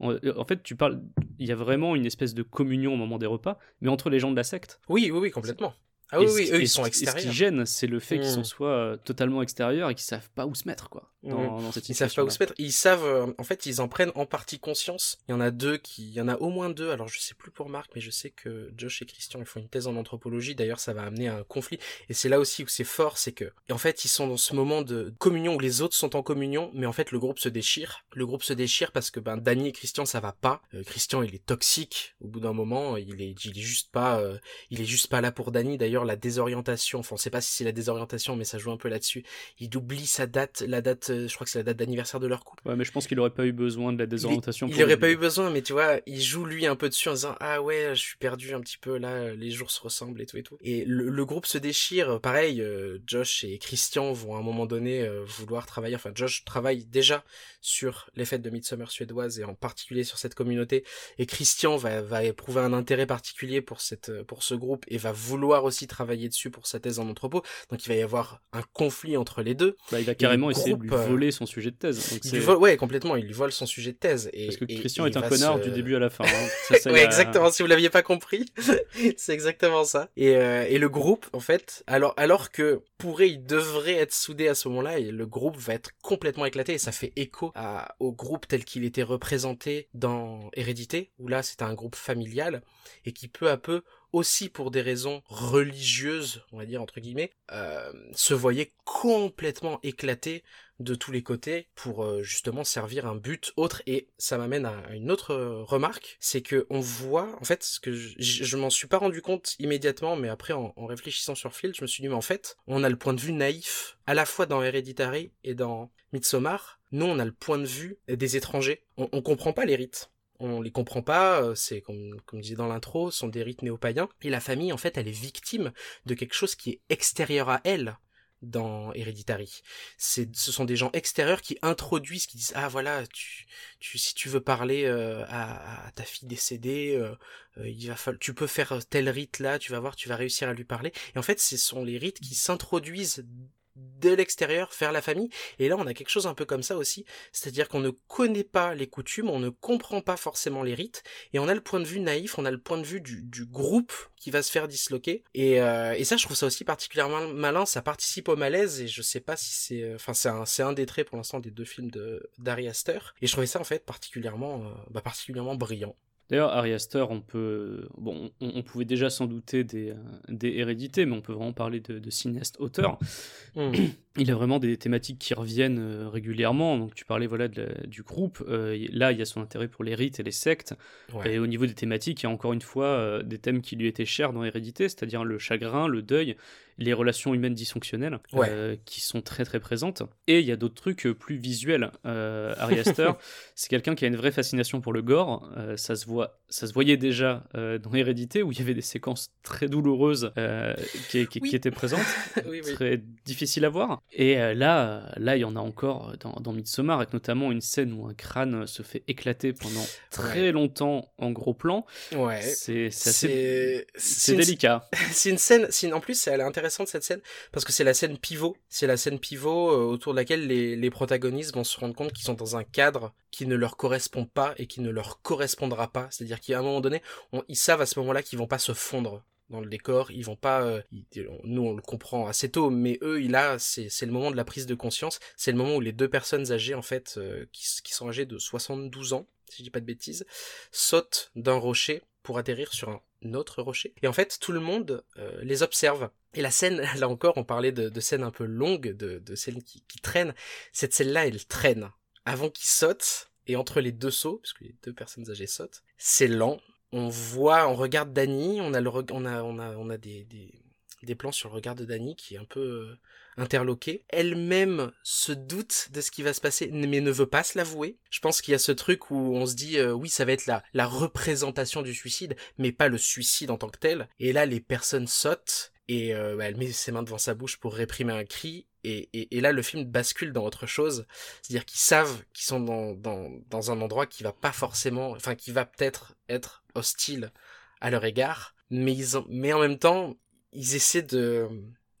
En, en fait, tu parles, il y a vraiment une espèce de communion au moment des repas, mais entre les gens de la secte. Oui, oui, oui, complètement. Ah oui, oui, qui- eux, ils sont et Ce extérieurs. qui gêne, c'est le fait qu'ils Mm. sont soit euh, totalement extérieurs et qu'ils savent pas où se mettre, quoi. Dans, dans cette Ils savent pas où se mettre. Ils savent, euh, en fait, ils en prennent en partie conscience. Il y en a deux qui, il y en a au moins deux. Alors, je sais plus pour Marc, mais je sais que Josh et Christian, ils font une thèse en anthropologie. D'ailleurs, ça va amener à un conflit. Et c'est là aussi où c'est fort, c'est que, et en fait, ils sont dans ce moment de communion où les autres sont en communion, mais en fait, le groupe se déchire. Le groupe se déchire parce que, ben, Danny et Christian, ça va pas. Euh, Christian, il est toxique. Au bout d'un moment, il est, il est juste pas, euh, il est juste pas là pour Danny. D'ailleurs, la désorientation, enfin, on sait pas si c'est la désorientation, mais ça joue un peu là-dessus. Il oublie sa date, la date, euh, je crois que c'est la date d'anniversaire de leur couple. Ouais, mais je pense qu'il aurait pas eu besoin de la désorientation. Il pour aurait pas eu besoin, mais tu vois, il joue lui un peu dessus en disant ah ouais, je suis perdu un petit peu là, les jours se ressemblent et tout et tout. Et le, le groupe se déchire. Pareil, euh, Josh et Christian vont à un moment donné euh, vouloir travailler. Enfin, Josh travaille déjà sur les fêtes de Midsummer suédoise et en particulier sur cette communauté. Et Christian va, va éprouver un intérêt particulier pour cette pour ce groupe et va vouloir aussi travailler dessus pour sa thèse en anthropo. Donc il va y avoir un conflit entre les deux. Bah, il va carrément essayer de lui euh, voler son sujet de thèse. Donc Il lui vole, ouais, complètement. Il lui vole son sujet de thèse. Et, Parce que Christian et est un connard se- du début à la fin. hein. Ça, [laughs] ouais, exactement. Si vous l'aviez pas compris, [laughs] c'est exactement ça. Et, euh, et le groupe, en fait, alors alors que pourrait, il devrait être soudé à ce moment-là, et le groupe va être complètement éclaté. Et ça fait écho à, au groupe tel qu'il était représenté dans Hérédité, où là c'était un groupe familial et qui peu à peu aussi pour des raisons religieuses, on va dire entre guillemets, euh, se voyait complètement éclaté de tous les côtés pour euh, justement servir un but autre. Et ça m'amène à une autre euh, remarque c'est que on voit en fait ce que je, je, je m'en suis pas rendu compte immédiatement mais après en, en réfléchissant sur Field je me suis dit mais en fait on a le point de vue naïf à la fois dans Hereditary et dans Midsommar. Nous on a le point de vue des étrangers. On, on comprend pas les rites on les comprend pas, euh, c'est comme, comme disait dans l'intro, sont des rites néo-païens, et la famille, en fait, elle est victime de quelque chose qui est extérieur à elle dans Hereditary. C'est, ce sont des gens extérieurs qui introduisent, qui disent, ah voilà, tu, tu, si tu veux parler euh, à, ta fille décédée, euh, il va falloir, tu peux faire tel rite là, tu vas voir, tu vas réussir à lui parler. Et en fait, ce sont les rites qui s'introduisent de l'extérieur vers la famille. Et là, on a quelque chose un peu comme ça aussi. C'est-à-dire qu'on ne connaît pas les coutumes, on ne comprend pas forcément les rites, et on a le point de vue naïf, on a le point de vue du, du groupe qui va se faire disloquer. Et, euh, et ça, je trouve ça aussi particulièrement malin. Ça participe au malaise, et je sais pas si c'est, enfin, c'est un, un des traits pour l'instant des deux films de d'Ari Aster. Et je trouvais ça en fait particulièrement, euh, bah, particulièrement brillant. D'ailleurs, Ari Aster, on peut, bon, on, on pouvait déjà s'en douter des, euh, des hérédités, mais on peut vraiment parler de, de cinéaste auteur. Mm. Il a vraiment des thématiques qui reviennent euh, régulièrement. Donc, tu parlais voilà de la- du groupe. Euh, là, il y a son intérêt pour les rites et les sectes. Ouais. Et au niveau des thématiques, il y a encore une fois euh, des thèmes qui lui étaient chers dans Hérédité, c'est-à-dire le chagrin, le deuil, les relations humaines dysfonctionnelles, Ouais. euh, qui sont très très présentes. Et il y a d'autres trucs euh, plus visuels. Euh, Ari Aster, [laughs] c'est quelqu'un qui a une vraie fascination pour le gore. Euh, ça, se voit, ça se voyait déjà dans Hérédité, où il y avait des séquences très douloureuses qui, qui- Oui. qui étaient présentes, [laughs] oui, oui. très difficiles à voir. Et là, là, il y en a encore dans, dans Midsommar, avec notamment une scène où un crâne se fait éclater pendant très longtemps en gros plan. Ouais. C'est assez délicat. [laughs] c'est une scène, une- en plus, elle est intéressante cette scène parce que c'est la scène pivot. C'est la scène pivot euh, autour de laquelle les, protagonistes vont se rendre compte qu'ils sont dans un cadre qui ne leur correspond pas et qui ne leur correspondra pas. C'est-à-dire qu'à un moment donné, on- ils savent à ce moment-là qu'ils vont pas se fondre dans le décor, ils vont pas, euh, nous on le comprend assez tôt, mais eux, il a, c'est, le moment de la prise de conscience, c'est le moment où les deux personnes âgées en fait, euh, qui, sont âgées de 72 ans, si je dis pas de bêtises, sautent d'un rocher pour atterrir sur un autre rocher. Et en fait, tout le monde les observe. Et la scène, là encore, on parlait de, scènes un peu longues, de, scènes qui, traînent. Cette scène-là, elle traîne. Avant qu'ils sautent, et entre les deux sauts, parce que les deux personnes âgées sautent, c'est lent. On voit, on regarde Dany, on a des, plans sur le regard de Dany qui est un peu euh, interloqué. Elle-même se doute de ce qui va se passer, mais ne veut pas se l'avouer. Je pense qu'il y a ce truc où on se dit, euh, oui, ça va être la représentation du suicide, mais pas le suicide en tant que tel. Et là, les personnes sautent, et euh, bah, elle met ses mains devant sa bouche pour réprimer un cri, et, et, et là, le film bascule dans autre chose. C'est-à-dire qu'ils savent qu'ils sont dans, dans, dans un endroit qui va pas forcément, enfin, qui va peut-être être hostile à leur égard, mais ils ont, mais en même temps, ils essaient de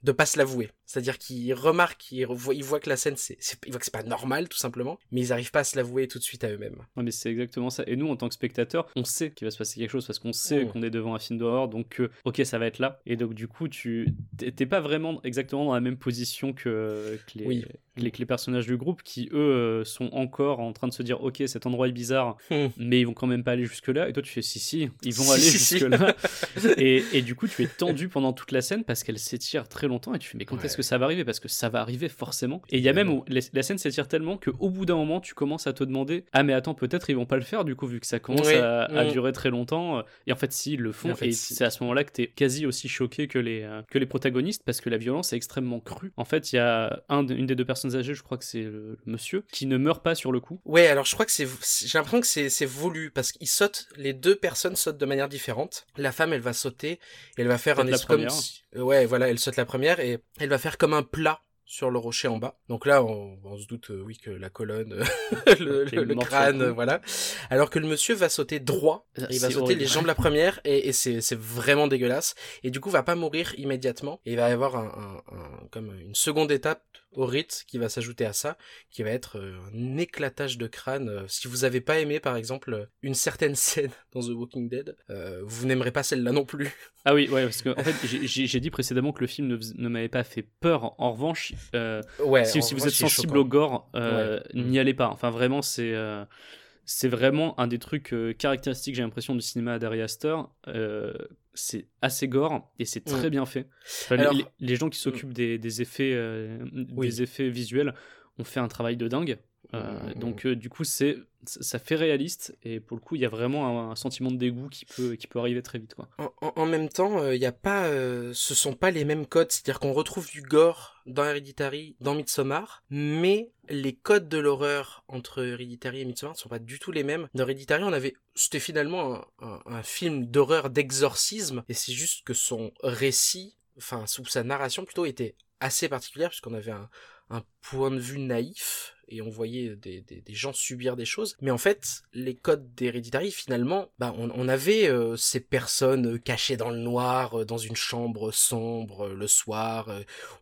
de pas se l'avouer. C'est-à-dire qu'ils remarquent, ils, voient que la scène, c'est, ils voient que c'est pas normal, tout simplement, mais ils arrivent pas à se l'avouer tout de suite à eux-mêmes. Non, mais c'est exactement ça. Et nous, en tant que spectateurs, on sait qu'il va se passer quelque chose parce qu'on sait Mm. qu'on est devant un film d'horreur, donc euh, ok, ça va être là. Et donc, du coup, tu t'es pas vraiment exactement dans la même position que, que les, Oui. que les, que les personnages du groupe qui, eux, euh, sont encore en train de se dire ok, cet endroit est bizarre, Hmm. mais ils vont quand même pas aller jusque-là. Et toi, tu fais si, si, ils vont Si, aller si, si. jusque-là. [laughs] et, et du coup, tu es tendu pendant toute la scène parce qu'elle s'étire très longtemps et tu fais mais quand Ouais. est-ce que ça va arriver Parce que ça va arriver forcément. Et il y a même où la, la scène s'étire tellement qu'au bout d'un moment, tu commences à te demander ah mais attends, peut-être ils vont pas le faire du coup vu que ça commence Oui. à, à Mm. durer très longtemps. Et en fait, si ils le font, Et en fait, et si. c'est à ce moment-là que t'es quasi aussi choqué que les euh, que les protagonistes parce que la violence est extrêmement crue. En fait, il y a un, une des deux personnes âgées, je crois que c'est le, monsieur, qui ne meurt pas sur le coup. Ouais, alors je crois que c'est, j'ai l'impression que c'est, c'est voulu parce qu'ils sautent, les deux personnes sautent de manière différente. La femme, elle va sauter et elle va faire un la première. ouais, voilà, elle saute la première et elle va faire comme un plat sur le rocher en bas. Donc là, on, on se doute, euh, oui, que la colonne, [laughs] le, est le- crâne, euh, voilà. Alors que le monsieur va sauter droit. Ah, Il va sauter horrible. les jambes la première et, et c'est, c'est vraiment dégueulasse. Et du coup, va pas mourir immédiatement. Et il va y avoir un, un- un- comme une seconde étape au rite qui va s'ajouter à ça, qui va être euh, un éclatage de crâne. Euh, Si vous avez pas aimé, par exemple, euh, une certaine [laughs] scène dans The Walking Dead, euh, vous n'aimerez pas celle-là non plus. [laughs] Ah oui, ouais, parce que en fait, j'ai- dit précédemment que le film ne, m'avait pas fait peur. En revanche, euh, Ouais. si, en si vous êtes sensible au gore, euh, Ouais. n'y allez pas. Enfin, vraiment, c'est c'est vraiment un des trucs euh, caractéristiques, j'ai l'impression, du cinéma d'Ari Aster. Euh, c'est assez gore et c'est très Mm. bien fait. Enfin, les- Alors- les, les gens qui s'occupent des, des effets, euh, Oui. des effets visuels ont fait un travail de dingue. Euh, donc euh, du coup c'est ça fait réaliste et pour le coup il y a vraiment un, un sentiment de dégoût qui peut qui peut arriver très vite quoi. En, en- en même temps, il y a pas, euh, ce sont pas les mêmes codes. C'est-à-dire qu'on retrouve du gore dans Hereditary, dans Midsommar, mais les codes de l'horreur entre Hereditary et Midsommar ne sont pas du tout les mêmes. Dans Hereditary, on avait, c'était finalement un, un- un film d'horreur d'exorcisme, et c'est juste que son récit, enfin, sa narration plutôt, était assez particulière puisqu'on avait un point de vue naïf et on voyait des, des, des gens subir des choses. Mais en fait, les codes d'Hereditary, finalement, bah, on, on avait euh, ces personnes euh, cachées dans le noir, euh, dans une chambre sombre le soir.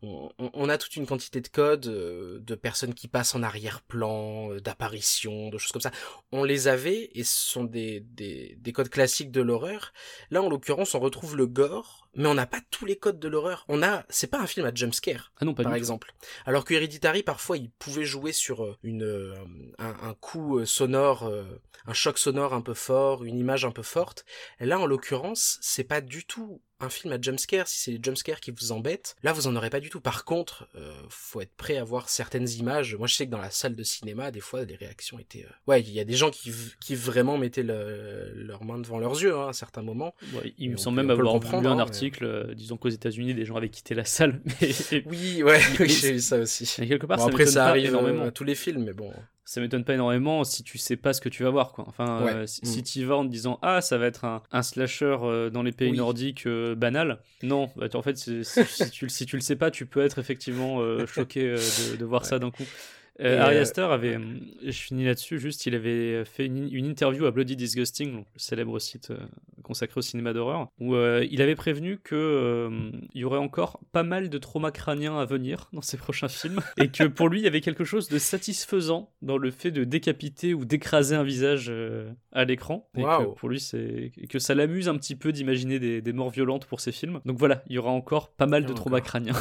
on, on- on a toute une quantité de codes, euh, de personnes qui passent en arrière-plan, d'apparitions, de choses comme ça. On les avait et ce sont des, des, des codes classiques de l'horreur. Là, en l'occurrence, on retrouve le gore, mais on n'a pas tous les codes de l'horreur. On a, c'est pas un film à jumpscare Ah non pas par tout. exemple. Alors que Hereditary, parfois, il pouvait jouer sur euh, euh, un, un coup euh, sonore, un choc sonore un peu fort, une image un peu forte. Là, en l'occurrence, c'est pas du tout un film à jumpscare. Si c'est les jumpscares qui vous embêtent, là, vous en aurez pas du tout. Par contre, euh, faut être prêt à voir certaines images. Moi, je sais que dans la salle de cinéma, des fois, les réactions étaient... euh, Ouais, il y a des gens qui, qui vraiment mettaient le- leurs mains devant leurs yeux hein, à un certain moment. Ouais, il me semble même avoir lu un hein, mais- article euh, disant qu'aux États-Unis des gens avaient quitté la salle [laughs] mais, Oui, ouais, [laughs] j'ai vu ça aussi. mais quelque part Bon, ça après, m'étonne ça pas arrive énormément. euh, à tous les films, mais bon... ça m'étonne pas énormément si tu sais pas ce que tu vas voir quoi. Enfin Ouais. euh, si, Mm. si tu vas en te disant ah ça va être un, un slasher euh, dans les pays Oui. nordiques euh, banal. Non, bah, en fait si, si tu, le- si tu le sais pas, tu peux être effectivement [laughs] choqué de, de voir ça d'un coup. Euh, Ari euh, Aster avait, hum, je finis là-dessus, juste il avait fait une, une interview à Bloody Disgusting, donc le célèbre site euh, consacré au cinéma d'horreur, où euh, il avait prévenu que euh, il y aurait encore pas mal de traumas crâniens à venir dans ses [laughs] prochains films, et que pour lui il y avait quelque chose de satisfaisant dans le fait de décapiter ou d'écraser un visage à l'écran, et que pour lui c'est que ça l'amuse un petit peu d'imaginer des, des morts violentes pour ses films. Donc voilà, il y aura encore pas mal de traumas crâniens.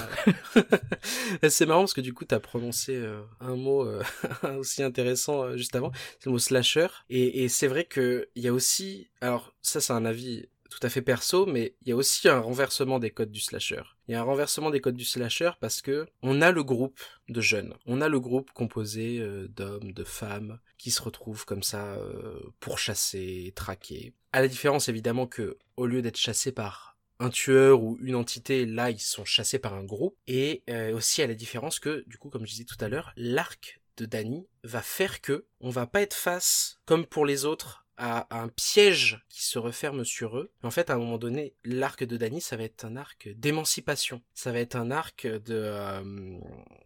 [laughs] c'est marrant parce que du coup, t'as prononcé euh, un mot euh, [laughs] aussi intéressant euh, juste avant, c'est le mot slasher. Et, et c'est vrai que il y a aussi, alors ça c'est un avis tout à fait perso, mais il y a aussi un renversement des codes du slasher. Il y a un renversement des codes du slasher parce que on a le groupe de jeunes, on a le groupe composé euh, d'hommes, de femmes qui se retrouvent comme ça euh, pour chasser, traquer. À la différence évidemment que au lieu d'être chassés par un tueur ou une entité, là ils sont chassés par un groupe. Et euh, aussi à la différence que, du coup, comme je disais tout à l'heure, l'arc de Danny va faire que on va pas être face, comme pour les autres, à, un piège qui se referme sur eux. En fait, à un moment donné, l'arc de Danny, ça va être un arc d'émancipation. Ça va être un arc de, euh,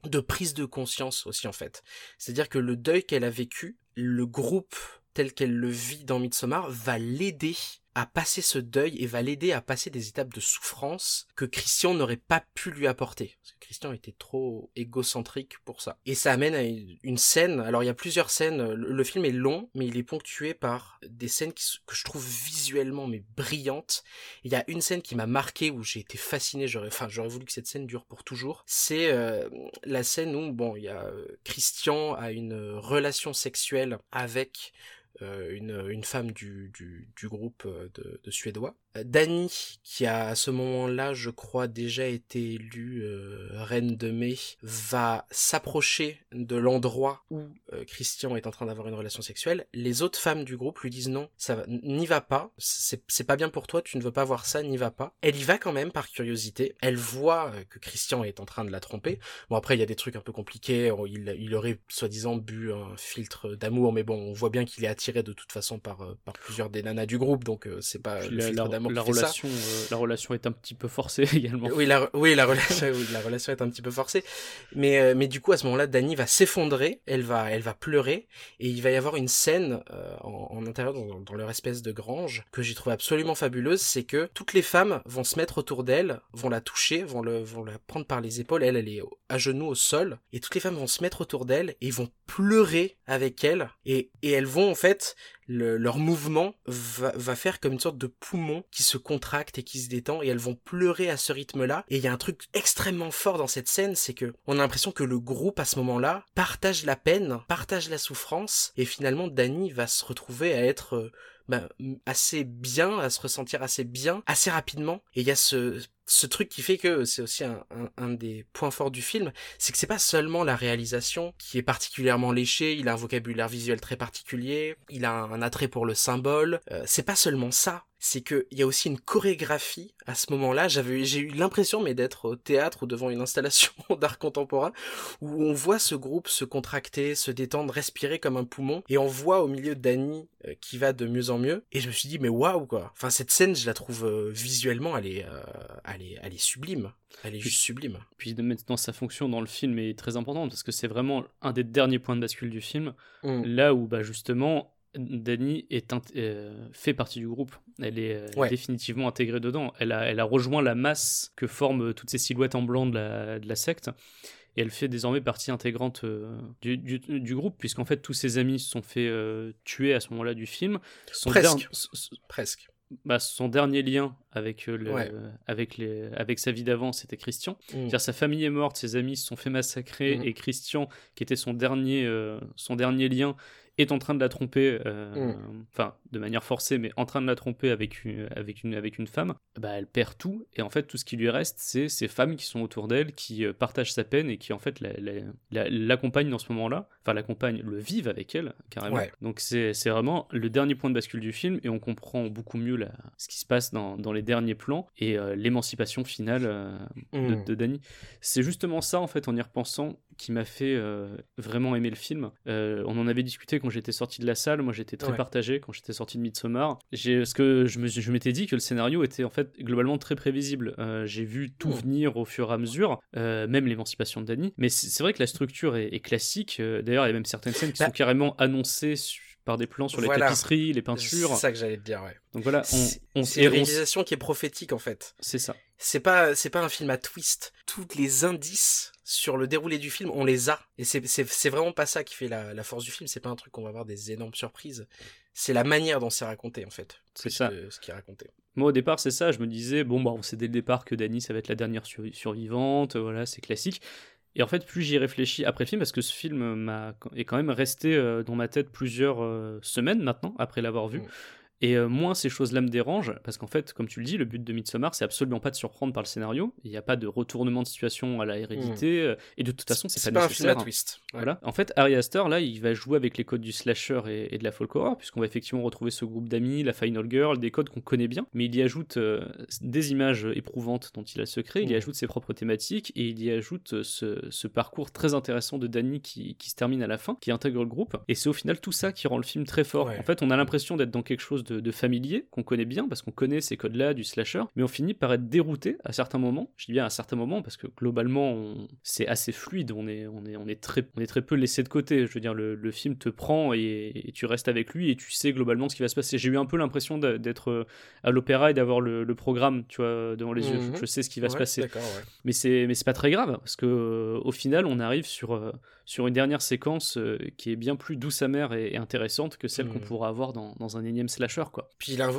de prise de conscience aussi, en fait. C'est-à-dire que le deuil qu'elle a vécu, le groupe tel qu'elle le vit dans Midsommar va l'aider à passer ce deuil et va l'aider à passer des étapes de souffrance que Christian n'aurait pas pu lui apporter. Christian était trop égocentrique pour ça. Et ça amène à une scène, alors il y a plusieurs scènes, le, le film est long, mais il est ponctué par des scènes qui, que je trouve visuellement mais brillantes. Il y a une scène qui m'a marqué où j'ai été fasciné, j'aurais, enfin j'aurais voulu que cette scène dure pour toujours. C'est euh, la scène où, bon, il y a euh, Christian a une euh, relation sexuelle avec euh, une, une femme du, du, du groupe euh, de Suédois. Euh, Dany, qui a à ce moment-là, je crois, déjà été élue euh, reine de mai, va s'approcher de l'endroit où euh, Christian est en train d'avoir une relation sexuelle. Les autres femmes du groupe lui disent non, ça va, n'y va pas, c'est c'est pas bien pour toi, tu ne veux pas voir ça, n'y va pas. Elle y va quand même par curiosité. Elle voit euh, que Christian est en train de la tromper. Bon après il y a des trucs un peu compliqués. Il, il aurait soi-disant bu un filtre d'amour, mais bon on voit bien qu'il est attiré de toute façon par euh, par plusieurs des nanas du groupe, donc euh, c'est pas le filtre la- la ça. relation, euh, la relation est un petit peu forcée [laughs] également. Oui, la, oui, la relation, [laughs] oui, la relation est un petit peu forcée. Mais, euh, mais du coup, à ce moment-là, Dany va s'effondrer, elle va, elle va pleurer, et il va y avoir une scène euh, en, en intérieur dans, dans leur espèce de grange que j'ai trouvé absolument fabuleuse, c'est que toutes les femmes vont se mettre autour d'elle, vont la toucher, vont le, vont la prendre par les épaules, elle, elle est à genoux au sol, et toutes les femmes vont se mettre autour d'elle et vont pleurer avec elle, et, et elles vont en fait le- leur mouvement va, faire comme une sorte de poumon qui se contracte et qui se détend et elles vont pleurer à ce rythme-là. Et il y a un truc extrêmement fort dans cette scène, c'est que on a l'impression que le groupe à ce moment-là partage la peine, partage la souffrance et finalement Dany va se retrouver à être euh, ben, assez bien, à se ressentir assez bien, assez rapidement. Et il y a ce, ce truc qui fait que c'est aussi un, un, un des points forts du film, c'est que c'est pas seulement la réalisation qui est particulièrement léchée, il a un vocabulaire visuel très particulier, il a un, attrait pour le symbole, euh, c'est pas seulement ça. C'est que il y a aussi une chorégraphie à ce moment-là. J'avais, j'ai eu l'impression, mais d'être au théâtre ou devant une installation [laughs] d'art contemporain, où on voit ce groupe se contracter, se détendre, respirer comme un poumon, et on voit au milieu Dany euh, qui va de mieux en mieux. Et je me suis dit, mais waouh quoi. Enfin, cette scène, je la trouve euh, visuellement, elle est, euh, elle est, elle est sublime. Elle est juste sublime. Puis de maintenant sa fonction dans le film est très importante parce que c'est vraiment un des derniers points de bascule du film, Mm. là où bah justement Dani est euh, fait partie du groupe. Elle est euh, Ouais. définitivement intégrée dedans. Elle a, elle a rejoint la masse que forment toutes ces silhouettes en blanc de la, de la secte. Et elle fait désormais partie intégrante euh, du, du, du groupe, puisqu'en fait tous ses amis se sont fait euh, tuer à ce moment-là du film. Son Presque. Bah, son dernier lien avec, euh, le, Ouais. avec, les, avec sa vie d'avant, c'était Christian. Mm. C'est-à-dire sa famille est morte, ses amis se sont fait massacrer, Mhm. et Christian, qui était son dernier, euh, son dernier lien, est en train de la tromper, euh, Mhm. enfin de manière forcée, mais en train de la tromper avec une, avec une, avec une femme. Bah, elle perd tout, et en fait tout ce qui lui reste, c'est ces femmes qui sont autour d'elle, qui euh, partagent sa peine et qui en fait la- la- la- l'accompagnent dans ce moment-là, enfin l'accompagnent, le vivent avec elle carrément. Ouais. Donc c'est vraiment le dernier point de bascule du film, et on comprend beaucoup mieux la- ce qui se passe dans, dans les derniers plans et euh, l'émancipation finale euh, de, Mm. de Danny. C'est justement ça, en fait, en y repensant, qui m'a fait vraiment aimer le film. On en avait discuté quand j'étais sorti de la salle. Moi, j'étais très Ouais. partagé quand j'étais sorti de Midsommar. Parce que je, me, je m'étais dit que le scénario était en fait globalement très prévisible. Euh, j'ai vu tout Mm. venir au fur et à mesure, euh, même l'émancipation de Danny. Mais c'est, c'est vrai que la structure est, est classique. Euh, D'ailleurs, il y a même certaines scènes qui Bah- sont carrément annoncées par des plans sur les Voilà. tapisseries, les C'est peintures. ça que j'allais te dire, ouais. Donc voilà, on, C'est on, c'est une on- réalisation qui est prophétique en fait. c'est ça. C'est pas c'est pas un film à twist. Tous les indices sur le déroulé du film, on les a. Et c'est vraiment pas ça qui fait la, la force du film. C'est pas un truc qu'on va avoir des énormes surprises. C'est la manière dont c'est raconté en fait. C'est ça. que ce qui est raconté. Moi au départ c'est ça, je me disais bon bah on sait dès le départ que Dany ça va être la dernière survi- survivante, voilà c'est classique. Et en fait plus j'y réfléchis après le film parce que ce film m'a est quand même resté euh, dans ma tête plusieurs euh, semaines maintenant après l'avoir vu. Mm. Et euh, moins ces choses-là me dérangent, parce qu'en fait, comme tu le dis, le but de Midsommar, c'est absolument pas de surprendre par le scénario. Il n'y a pas de retournement de situation à la hérédité, euh, et de toute façon, c'est C'est pas, pas un film nécessaire. à twist. Ouais. Voilà. En fait, Ari Aster, là, il va jouer avec les codes du slasher et, et de la folk horror, puisqu'on va effectivement retrouver ce groupe d'amis, la Final Girl, des codes qu'on connaît bien, mais il y ajoute euh, des images éprouvantes dont il a le secret, il y Mhm. ajoute ses propres thématiques, et il y ajoute euh, ce, ce parcours très intéressant de Danny qui, qui se termine à la fin, qui intègre le groupe, et c'est au final tout ça qui rend le film très fort. Ouais. En fait, on a l'impression d'être dans quelque chose de, de familier qu'on connaît bien parce qu'on connaît ces codes-là du slasher, mais on finit par être dérouté à certains moments. Je dis bien à certains moments parce que globalement on- c'est assez fluide, on est, on, est, on, est très, on est très peu laissé de côté. Je veux dire, le, le film te prend et, et tu restes avec lui et tu sais globalement ce qui va se passer. J'ai eu un peu l'impression d'être euh, à l'opéra et d'avoir le, le programme, tu vois, devant les yeux. Mhm. Je sais ce qui va se passer. Ouais. Mais c'est mais c'est pas très grave parce que euh, au final on arrive sur euh, sur une dernière séquence euh, qui est bien plus douce amère et, et intéressante que celle qu'on Mhm. pourra avoir dans, dans un énième slasher quoi. Puis il a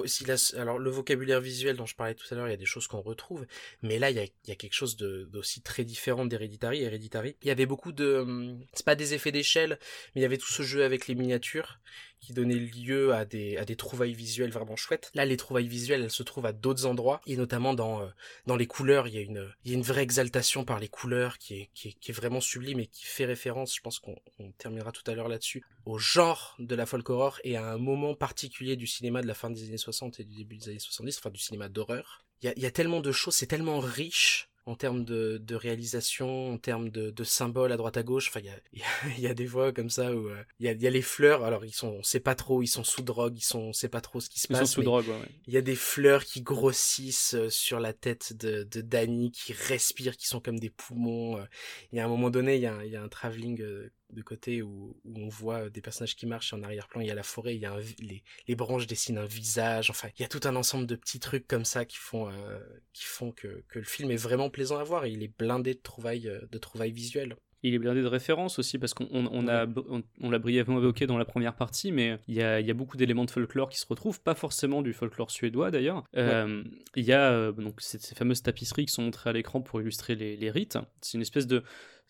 alors le vocabulaire visuel dont je parlais tout à l'heure, il y a des choses qu'on retrouve, mais là il y a, il y a quelque chose d'aussi très différent d'Hereditary. Hereditary, il y avait beaucoup de, hum, c'est pas des effets d'échelle, mais il y avait tout ce jeu avec les miniatures qui donnait lieu à des à des trouvailles visuelles vraiment chouettes. Là les trouvailles visuelles, elles se trouvent à d'autres endroits et notamment dans euh, dans les couleurs, il y a une il y a une vraie exaltation par les couleurs qui est qui est, qui est vraiment sublime et qui fait référence, je pense qu'on on terminera tout à l'heure là-dessus, au genre de la folk horror et à un moment particulier du cinéma de la fin des années 60 et du début des années 70, enfin du cinéma d'horreur. Il y a tellement de choses, c'est tellement riche en termes de, de réalisation, en termes de, de symboles à droite à gauche. Enfin, il y a, [laughs] il y a, y des voix comme ça où euh, il, y a, il y a les fleurs. Alors, ils sont, on sait pas trop, ils sont sous drogue, ils sont, on sait pas trop ce qui se Ils sont passe. sous drogue ouais, il y a des fleurs qui grossissent euh, sur la tête de, de Danny, qui respirent, qui sont comme des poumons. euh. Il y a un moment donné, il y a, un- y a un travelling euh, de côté où, où on voit des personnages qui marchent en arrière-plan, il y a la forêt, il y a un les, les branches dessinent un visage. Enfin, il y a tout un ensemble de petits trucs comme ça qui font, euh, qui font que, que le film est vraiment plaisant à voir et il est blindé de trouvailles, euh, de trouvailles visuelles. Il est blindé de références aussi parce qu'on on, on a on, on l'a brièvement évoqué dans la première partie, mais il y a, il y a beaucoup d'éléments de folklore qui se retrouvent, pas forcément du folklore suédois d'ailleurs. Euh, Il y a donc ces, ces fameuses tapisseries qui sont montrées à l'écran pour illustrer les, les rites. C'est une espèce de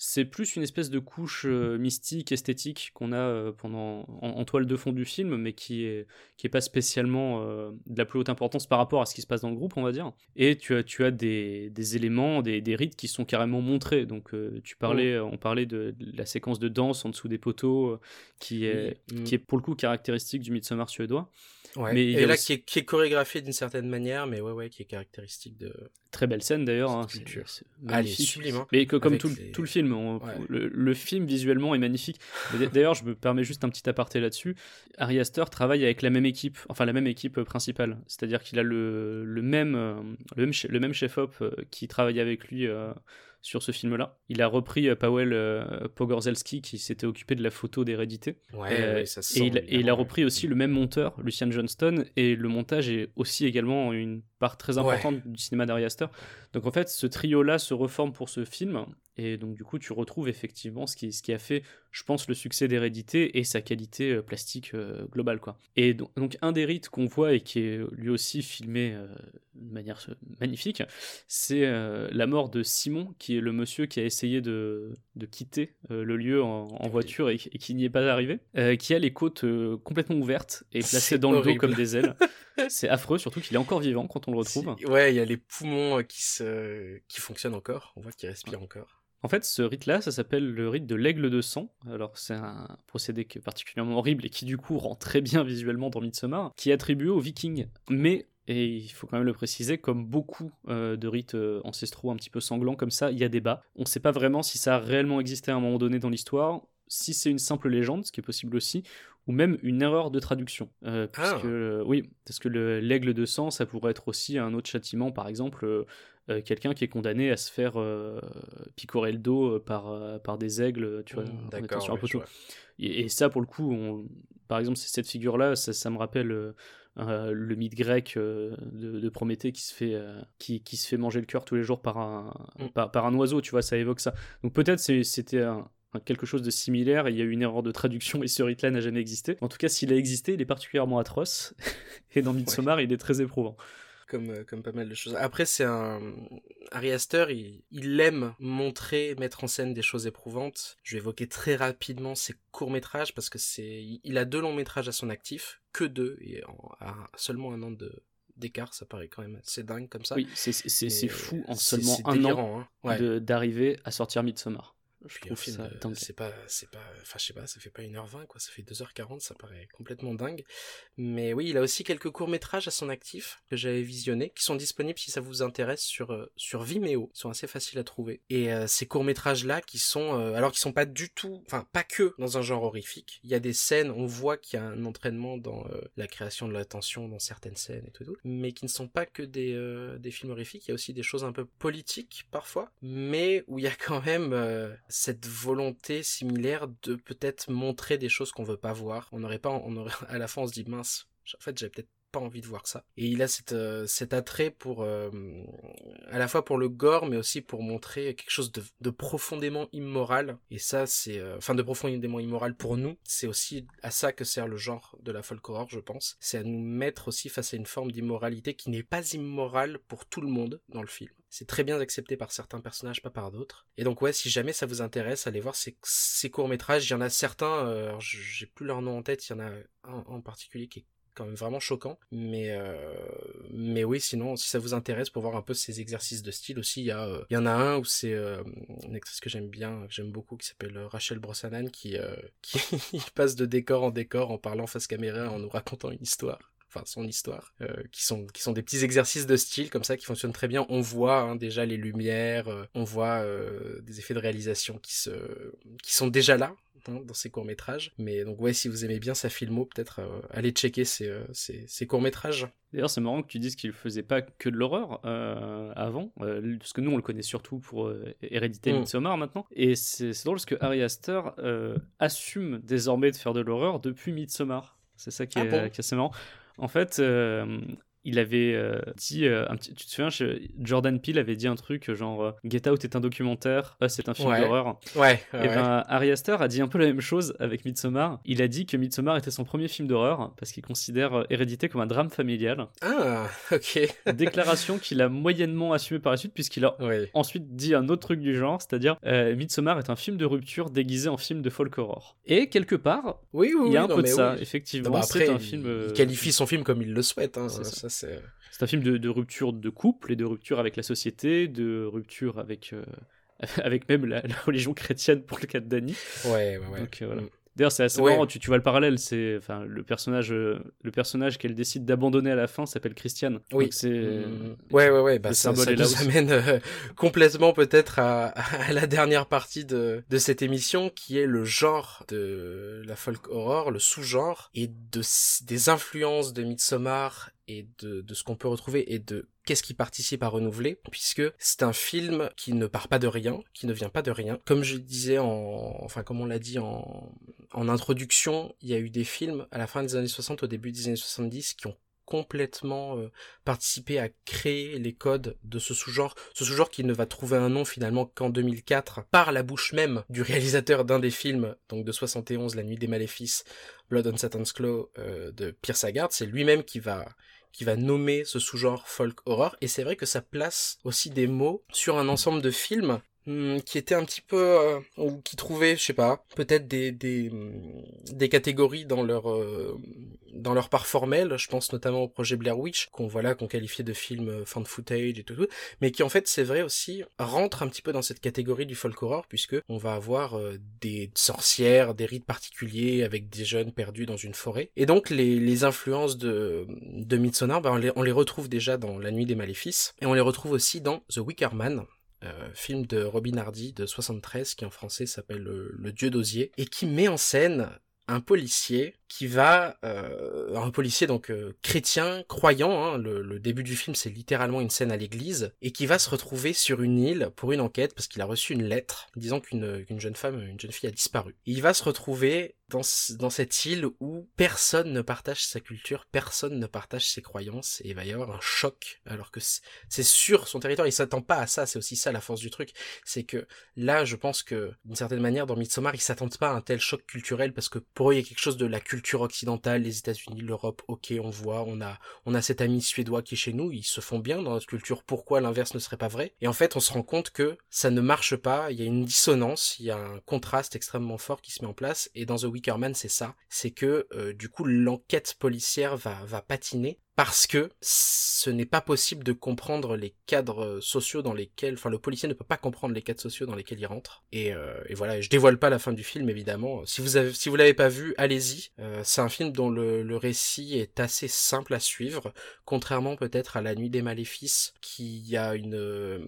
c'est plus une espèce de couche euh, mystique, esthétique qu'on a euh, pendant en, en toile de fond du film, mais qui est qui est pas spécialement euh, de la plus haute importance par rapport à ce qui se passe dans le groupe, on va dire. Et tu as tu as des, des éléments, des, des rites qui sont carrément montrés. Donc euh, tu parlais, on parlait de, de la séquence de danse en dessous des poteaux, euh, qui est Oui. qui est pour le coup caractéristique du Midsommar suédois. Ouais. Mais et a là, aussi- qui, est, qui est chorégraphié d'une certaine manière, mais ouais, ouais, qui est caractéristique de. Très belle scène d'ailleurs. hein, culture. c'est Ah, elle est magnifique. sublime, hein. Mais que, comme tout, les- tout le film, on- Ouais. le, le film visuellement est magnifique. D'ailleurs, je me permets juste un petit aparté là-dessus. Ari Aster travaille avec la même équipe, enfin la même équipe euh, principale. C'est-à-dire qu'il a le, le même, euh, le même, che- le même chef-op euh, qui travaille avec lui euh, sur ce film-là. Il a repris euh, Powell euh, Pogorzelski qui s'était occupé de la photo d'hérédité. Ouais, Euh, ouais, ça et, il, et il a repris aussi le même monteur, Lucian Johnston, et le montage est aussi également une part très importante du cinéma d'Ari Aster. Donc en fait, ce trio-là se reforme pour ce film, et donc du coup, tu retrouves effectivement ce qui, ce qui a fait, je pense, le succès d'Hérédité et sa qualité euh, plastique euh, globale. quoi. Et donc, donc, un des rites qu'on voit et qui est lui aussi filmé euh, de manière euh, magnifique, c'est euh, la mort de Simon, qui est le monsieur qui a essayé de, de quitter euh, le lieu en, en voiture et, et qui n'y est pas arrivé, euh, qui a les côtes euh, complètement ouvertes et placées dans le dos comme des ailes. c'est affreux, surtout qu'il est encore vivant quand on le retrouve. Ouais, il y a les poumons euh, qui se, qui fonctionnent encore. On voit qu'ils respirent encore. En fait, ce rite-là, ça s'appelle le rite de l'aigle de sang. Alors, c'est un procédé qui est particulièrement horrible et qui, du coup, rend très bien visuellement dans Midsommar, qui est attribué aux vikings. Mais, et il faut quand même le préciser, comme beaucoup euh, de rites euh, ancestraux un petit peu sanglants comme ça, il y a débat. On ne sait pas vraiment si ça a réellement existé à un moment donné dans l'histoire, si c'est une simple légende, ce qui est possible aussi, ou même une erreur de traduction. Euh, Ah. puisque, euh, oui, parce que le- l'aigle de sang, ça pourrait être aussi un autre châtiment, par exemple, euh, euh, quelqu'un qui est condamné à se faire picorer le dos par, par des aigles, tu vois, Mmh, sur un poteau. Et, et ça, pour le coup, on- par exemple, cette figure-là, ça, ça me rappelle euh, le mythe grec euh, de, de Prométhée qui se, fait, euh, qui, qui se fait manger le cœur tous les jours par un, Mm. par, par un oiseau, tu vois, ça évoque ça. Donc peut-être c'était un- quelque chose de similaire il y a eu une erreur de traduction et ce rite-là n'a jamais existé. En tout cas, s'il a existé, il est particulièrement atroce [laughs] et dans Midsommar, il est très éprouvant. Comme, euh, comme pas mal de choses. Après, c'est un. Ari Aster, il, il aime montrer, mettre en scène des choses éprouvantes. Je vais évoquer très rapidement ses courts-métrages parce que c'est. Il a deux longs-métrages à son actif, que deux, et en- à seulement un an de d'écart, ça paraît quand même assez dingue comme ça. Oui, c'est- fou en seulement un an hein. Ouais. d'arriver à sortir Midsommar. Je Puis un trouve film, ça dingue. c'est pas, c'est pas, enfin je sais pas, ça fait pas 1h20 quoi, ça fait 2h40, ça paraît complètement dingue. Mais oui, il a aussi quelques courts métrages à son actif que j'avais visionnés, qui sont disponibles si ça vous intéresse sur euh, sur Vimeo, ils sont assez faciles à trouver. Et euh, ces courts métrages là, qui sont, euh, alors qu'ils sont pas du tout, enfin pas que dans un genre horrifique. Il y a des scènes, on voit qu'il y a un entraînement dans euh, la création de la tension dans certaines scènes et tout, tout mais qui ne sont pas que des des films horrifiques. Il y a aussi des choses un peu politiques parfois, mais où il y a quand même cette volonté similaire de peut-être montrer des choses qu'on veut pas voir. On n'aurait pas, on aurait, [laughs] à la fin on se dit mince, en fait j'avais peut-être pas envie de voir ça. Et il a cette, euh, cet attrait pour, euh, à la fois pour le gore, mais aussi pour montrer quelque chose de, profondément immoral. Et ça, c'est, euh, enfin, de profondément immoral pour nous. C'est aussi à ça que sert le genre de la folk horror, je pense. C'est à nous mettre aussi face à une forme d'immoralité qui n'est pas immorale pour tout le monde dans le film. C'est très bien accepté par certains personnages, pas par d'autres. Et donc ouais, si jamais ça vous intéresse, allez voir ces, ces courts métrages. Il y en a certains, j'ai plus leur nom en tête. Il y en a un en particulier qui est quand même vraiment choquant. Mais euh, mais oui, sinon, si ça vous intéresse pour voir un peu ces exercices de style aussi, il y euh, en a un où c'est euh, une actrice que j'aime bien, que j'aime beaucoup, qui s'appelle euh, Rachel Brosnahan, qui [laughs] qui [laughs] passe de décor en décor en parlant face caméra, en nous racontant une histoire enfin son histoire, qui sont qui sont des petits exercices de style comme ça qui fonctionnent très bien. On voit hein, déjà les lumières, on voit des effets de réalisation qui se qui sont déjà là dans ces courts métrages. Mais donc ouais, si vous aimez bien sa filmo, peut-être euh, allez checker euh, ces, ces courts métrages. D'ailleurs, c'est marrant que tu dises qu'il faisait pas que de l'horreur euh, avant, euh, parce que nous on le connaît surtout pour euh, Hérédité et Mm. Midsommar maintenant. Et c'est drôle parce que Harry Astor euh, assume désormais de faire de l'horreur depuis Midsommar. C'est ça qui Ah est, bon? qui est assez marrant. En fait, euh, il avait euh, dit, euh, un petit, tu te souviens, je- Jordan Peele avait dit un truc euh, genre Get Out est un documentaire, Us c'est un film Ouais. d'horreur. Ouais. Et ben, Ari Aster a dit un peu la même chose avec Midsommar. Il a dit que Midsommar était son premier film d'horreur parce qu'il considère Hérédité comme un drame familial. Ah, ok. [laughs] Déclaration qu'il a moyennement assumée par la suite puisqu'il a ouais. ensuite dit un autre truc du genre, c'est-à-dire euh, Midsommar est un film de rupture déguisé en film de folk horror. Et quelque part, Oui, oui, il y a un non, peu de ça, oui. effectivement. Bah, après, c'est un il- film. il, qualifie son film comme il le souhaite. Hein. Ça. C'est. C'est un film de, de rupture de couple et de rupture avec la société, de rupture avec, euh, [laughs] avec même la, la religion chrétienne pour le cas de Danny. Ouais, ouais, ouais. Donc, euh, voilà. Mm. D'ailleurs, c'est assez Ouais. marrant, tu, tu vois le parallèle, c'est enfin le personnage euh, le personnage qu'elle décide d'abandonner à la fin s'appelle Christiane. Oui. Donc c'est Mm. Ouais, ouais, ouais. Bah, ça, ça nous aussi. amène euh, [laughs] complètement peut-être à, à la dernière partie de, de cette émission, qui est le genre de la folk horror, le sous-genre, et de, des influences de Midsommar et de, de ce qu'on peut retrouver et de qu'est-ce qui participe à renouveler, puisque c'est un film qui ne part pas de rien, qui ne vient pas de rien. Comme je disais en, enfin comme on l'a dit en, introduction, il y a eu des films à la fin des années 60, au début des années 70, qui ont complètement euh, participé à créer les codes de ce sous-genre, ce sous-genre qui ne va trouver un nom finalement qu'en 2004 par la bouche même du réalisateur d'un des films, donc de 71, La Nuit des Maléfices, Blood on Satan's Claw euh, de Pierre Sagard, c'est lui-même qui va qui va nommer ce sous-genre folk horror. Et c'est vrai que ça place aussi des mots sur un ensemble de films qui étaient un petit peu euh, ou qui trouvaient je sais pas peut-être des des hmm, des catégories dans leur euh, dans leur part formelle. Je pense notamment au projet Blair Witch qu'on voilà qu'on qualifiait de film euh, fan footage et tout, tout. Mais qui en fait c'est vrai aussi rentre un petit peu dans cette catégorie du folk horror puisque on va avoir euh, des sorcières des rites particuliers avec des jeunes perdus dans une forêt. Et donc les, les influences de de Midsommar ben, on, les, on les retrouve déjà dans La Nuit des Maléfices et on les retrouve aussi dans The Wicker Man euh, film de Robin Hardy de 73 qui en français s'appelle euh, Le Dieu d'osier et qui met en scène un policier qui va euh, un policier donc chrétien croyant hein, le, début du film c'est littéralement une scène à l'église et qui va se retrouver sur une île pour une enquête parce qu'il a reçu une lettre disant qu'une qu'une jeune femme une jeune fille a disparu. Et il va se retrouver dans, ce- dans cette île où personne ne partage sa culture personne ne partage ses croyances et il va y avoir un choc. Alors que c'est sur son territoire il s'attend pas à ça c'est aussi ça la force du truc. C'est que là je pense que d'une certaine manière dans Midsommar ils s'attendent pas à un tel choc culturel parce que pour eux il y a quelque chose de la culture occidentale les États-Unis l'Europe ok on voit on a on a cet ami suédois qui est chez nous ils se font bien dans notre culture pourquoi l'inverse ne serait pas vrai? Et en fait on se rend compte que ça ne marche pas il y a une dissonance il y a un contraste extrêmement fort qui se met en place et dans The Wicker C'est ça c'est que euh, du coup l'enquête policière va patiner parce que ce n'est pas possible de comprendre les cadres sociaux dans lesquels, enfin le policier ne peut pas comprendre les cadres sociaux dans lesquels il rentre. Et, euh, voilà, je dévoile pas la fin du film évidemment. Si vous l'avez pas vu, allez-y. Euh, c'est un film dont le, récit est assez simple à suivre, contrairement peut-être à La Nuit des Maléfices, qui a euh,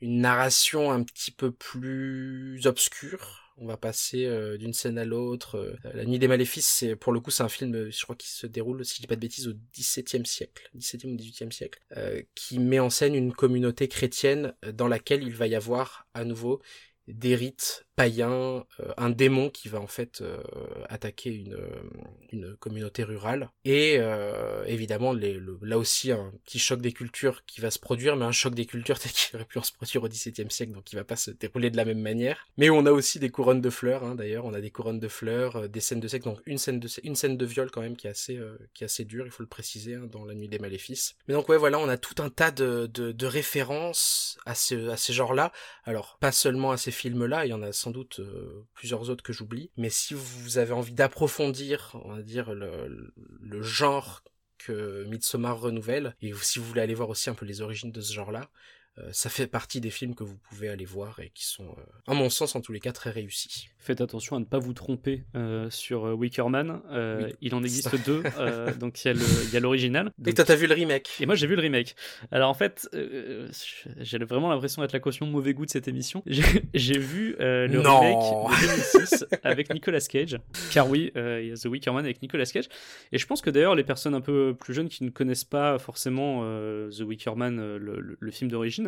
une narration un petit peu plus obscure on va passer euh, d'une scène à l'autre. Euh, la Nuit des Maléfices, c'est pour le coup, c'est un film, euh, je crois, qui se déroule, si je dis pas de bêtises, au XVIIe siècle, XVIIe ou XVIIIe siècle, qui met en scène une communauté chrétienne dans laquelle il va y avoir à nouveau des rites païens, euh, un démon qui va en fait euh, attaquer une, euh, une communauté rurale, et évidemment les, là aussi un petit choc des cultures qui va se produire, mais un choc des cultures [laughs] qui aurait pu se produire au XVIIe siècle, donc qui va pas se dérouler de la même manière. Mais on a aussi des couronnes de fleurs, hein, d'ailleurs, on a des couronnes de fleurs, des scènes de sexe, donc une scène de une scène de viol quand même qui est assez qui est assez dure, il faut le préciser, hein, dans la nuit des maléfices. Mais donc ouais voilà, on a tout un tas de, de, de références à ce à ces genres-là. Alors pas seulement à ces films-là, il y en a sans doute euh, plusieurs autres que j'oublie. Mais si vous avez envie d'approfondir, on va dire, le, genre que Midsommar renouvelle, et si vous voulez aller voir aussi un peu les origines de ce genre-là, ça fait partie des films que vous pouvez aller voir et qui sont, euh, à mon sens, en tous les cas, très réussis. Faites attention à ne pas vous tromper euh, sur Wickerman. Il en existe deux. [laughs] donc il y a l'original. Et toi, t'as vu le remake? Et moi, j'ai vu le remake. Alors en fait, j'ai vraiment l'impression d'être la caution mauvais goût de cette émission. J'ai vu le remake de 2006 avec Nicolas Cage. Car oui, il y a The Wickerman avec Nicolas Cage. Et je pense que d'ailleurs, les personnes un peu plus jeunes qui ne connaissent pas forcément The Wickerman, le, le film d'origine,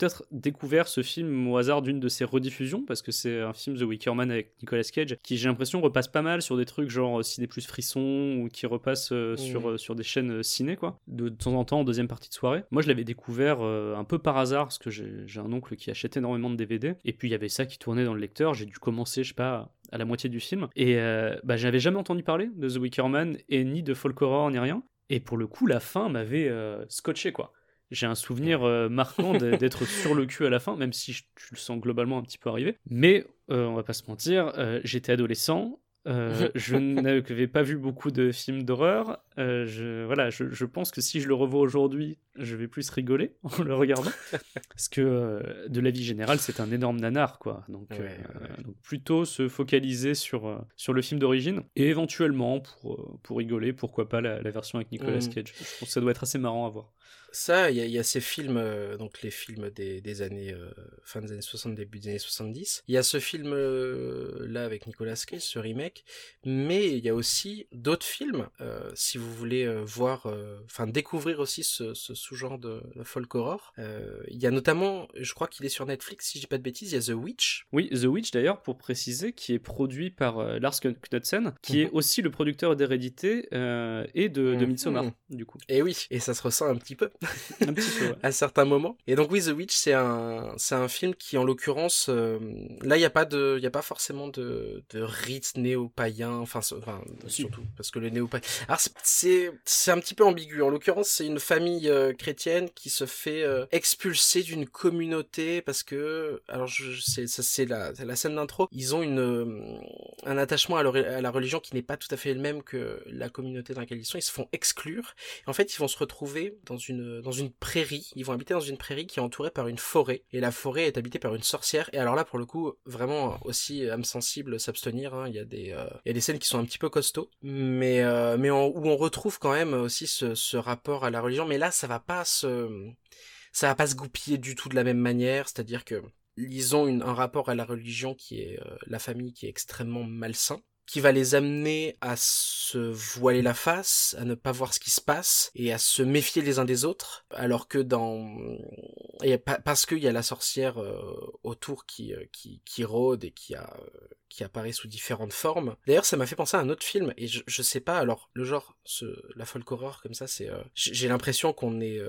peut-être découvert ce film au hasard d'une de ses rediffusions, parce que c'est un film The Wicker Man avec Nicolas Cage, qui j'ai l'impression repasse pas mal sur des trucs genre ciné plus frisson, ou qui repasse euh, sur, euh, sur des chaînes euh, ciné, quoi, de, temps en temps en deuxième partie de soirée. Moi, je l'avais découvert un peu par hasard, parce que j'ai un oncle qui achète énormément de DVD, et puis il y avait ça qui tournait dans le lecteur, j'ai dû commencer, je sais pas, à la moitié du film, et bah, j'avais jamais entendu parler de The Wicker Man, et ni de folk horror, ni rien. Et pour le coup, la fin m'avait scotché, quoi j'ai un souvenir euh, marquant [laughs] d'être sur le cul à la fin, même si je, le sens globalement un petit peu arrivé. Mais euh, on va pas se mentir, euh, j'étais adolescent. [laughs] je n'avais pas vu beaucoup de films d'horreur. je, voilà, je, pense que si je le revois aujourd'hui, je vais plus rigoler [laughs] en le regardant. [laughs] parce que de la vie générale, c'est un énorme nanar, quoi. Donc, donc plutôt se focaliser sur, sur le film d'origine. Et éventuellement, pour, pour rigoler, pourquoi pas la, version avec Nicolas mm. Cage. Je pense que ça doit être assez marrant à voir. Ça, il y, y, a ces films, euh, donc les films des, des années, euh, fin des années 60, début des années 70. Il y a ce film euh, là avec Nicolas Cage, ce remake, mais il y a aussi d'autres films, si vous voulez voir, enfin découvrir aussi ce, ce sous-genre de, folk horror. il y a notamment, je crois qu'il est sur Netflix, si je dis pas de bêtises, il y a The Witch. Oui, The Witch d'ailleurs, pour préciser, qui est produit par Lars Knudsen, qui est mhm. aussi le producteur d'Hérédité et de, de mhm. Midsommar, du coup. Et oui, et ça se ressent un petit peu. [laughs] [laughs] à certains moments. Et donc oui, The Witch, c'est un, c'est un film qui, en l'occurrence, euh, là, il n'y a pas de, il y a pas forcément de, de rite néo-païen, enfin, enfin surtout, parce que le néo-païen... Alors, c'est, c'est un petit peu ambigu. En l'occurrence, c'est une famille euh, chrétienne qui se fait euh, expulser d'une communauté parce que, alors, je, c'est, ça, c'est la, la scène d'intro. Ils ont une, un attachement à, la religion qui n'est pas tout à fait le même que la communauté dans laquelle ils sont. Ils se font exclure. Et en fait, ils vont se retrouver dans une dans une prairie. Ils vont habiter dans une prairie qui est entourée par une forêt. Et la forêt est habitée par une sorcière. Et alors là, pour le coup, vraiment aussi âme sensible, s'abstenir. Hein. Il y a des, euh, il y a des scènes qui sont un petit peu costauds, mais euh, mais où on retrouve quand même aussi ce, ce rapport à la religion. Mais là, ça va pas se, ça va pas se goupiller du tout de la même manière. C'est-à-dire que ils ont un rapport à la religion qui est euh, la famille qui est extrêmement malsain qui va les amener à se voiler la face, à ne pas voir ce qui se passe et à se méfier les uns des autres, alors que dans et parce qu'il y a la sorcière euh, autour qui, euh, qui qui rôde et qui a qui apparaît sous différentes formes. D'ailleurs, ça m'a fait penser à un autre film et je, sais pas. Alors le genre, la folk horror comme ça, c'est euh, j'ai l'impression qu'on est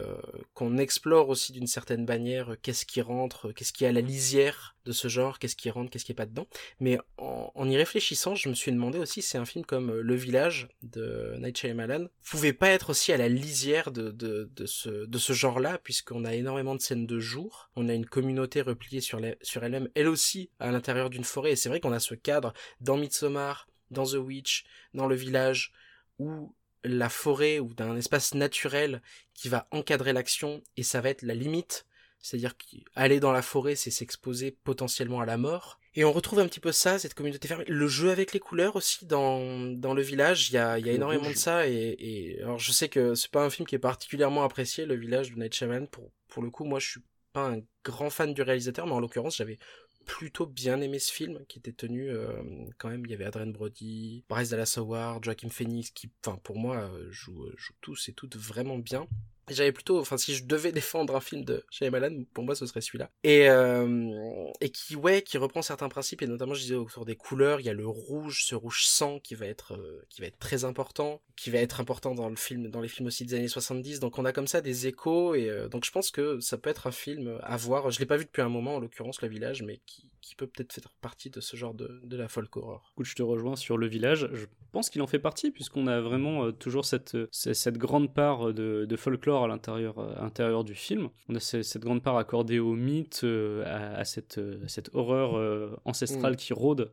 qu'on explore aussi d'une certaine manière qu'est-ce qui rentre, qu'est-ce qui est à la lisière de ce genre, qu'est-ce qui rentre, qu'est-ce qui est pas dedans. Mais en, y réfléchissant, je me suis demandé aussi si un film comme Le Village de Night Shyamalan pouvait pas être aussi à la lisière de, de, de ce, de ce genre-là, puisqu'on a énormément de scènes de jour, on a une communauté repliée sur, sur elle-même, elle aussi à l'intérieur d'une forêt, et c'est vrai qu'on a ce cadre dans Midsommar, dans The Witch, dans Le Village, où la forêt ou d'un espace naturel qui va encadrer l'action et ça va être la limite. C'est-à-dire qu'aller dans la forêt, c'est s'exposer potentiellement à la mort. Et on retrouve un petit peu ça, cette communauté fermée. Le jeu avec les couleurs aussi dans, dans le village, il y a, il y a énormément de ça. Et, et alors je sais que c'est pas un film qui est particulièrement apprécié, le village de Night Shyamalan. Pour, pour le coup, moi je suis pas un grand fan du réalisateur, mais en l'occurrence j'avais plutôt bien aimé ce film qui était tenu euh, quand même il y avait Adrien Brody Bryce Dallas Howard Joaquin Phoenix qui enfin pour moi euh, joue, joue tous et toutes vraiment bien j'avais plutôt, enfin, si je devais [laughs] défendre un film de Shyamalan, pour moi, ce serait celui-là. Et euh, et qui, ouais, qui reprend certains principes et notamment, je disais autour des couleurs, il y a le rouge, ce rouge sang qui va être, euh, qui va être très important, qui va être important dans le film, dans les films aussi des années 70. Donc, on a comme ça des échos et euh, donc je pense que ça peut être un film à voir. Je l'ai pas vu depuis un moment, en l'occurrence, Le Village, mais qui, qui peut peut-être faire partie de ce genre de, de la folk horror. Écoute, je te rejoins sur Le Village. Je pense qu'il en fait partie puisqu'on a vraiment toujours cette, cette grande part de, de folklore à l'intérieur, à l'intérieur du film. On a cette grande part accordée au mythe, à, à cette, cette horreur ancestrale Mm. qui rôde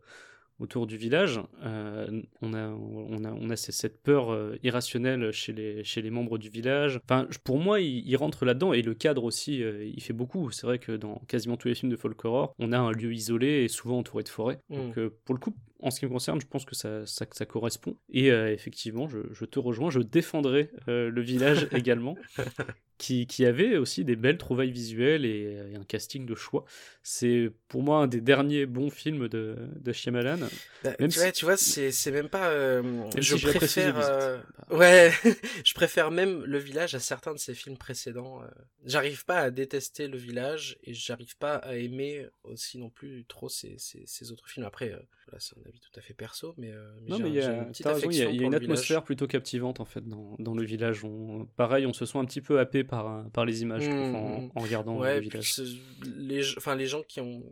autour du village. Euh, on, a, on, a, on a cette peur euh, irrationnelle chez les, chez les membres du village. Enfin, pour moi, il, il rentre là-dedans et le cadre aussi, euh, il fait beaucoup. C'est vrai que dans quasiment tous les films de folk horror, on a un lieu isolé et souvent entouré de forêt. Mm. Donc, pour le coup, en ce qui me concerne, je pense que ça, ça, ça correspond. Et euh, effectivement, je, je, te rejoins, je défendrai euh, le village [laughs] également, qui, qui, avait aussi des belles trouvailles visuelles et, et, un casting de choix. C'est pour moi un des derniers bons films de, de Shyamalan. Bah, même tu, si... vois, tu vois, c'est même pas. Euh, je si préfère. Euh... Ouais, [laughs] je préfère même le village à certains de ses films précédents. euh. J'arrive pas à détester le village et j'arrive pas à aimer aussi non plus trop ces, ces, ces autres films. Après, euh, voilà, c'est un avis tout à fait perso, mais, euh, mais non, mais il y a, une, raison, y a, y a une atmosphère village. plutôt captivante en fait dans, dans le village. On, pareil, on se sent un petit peu happé par, par les images mmh, en, en, regardant ouais, le village. Les, enfin, les gens qui ont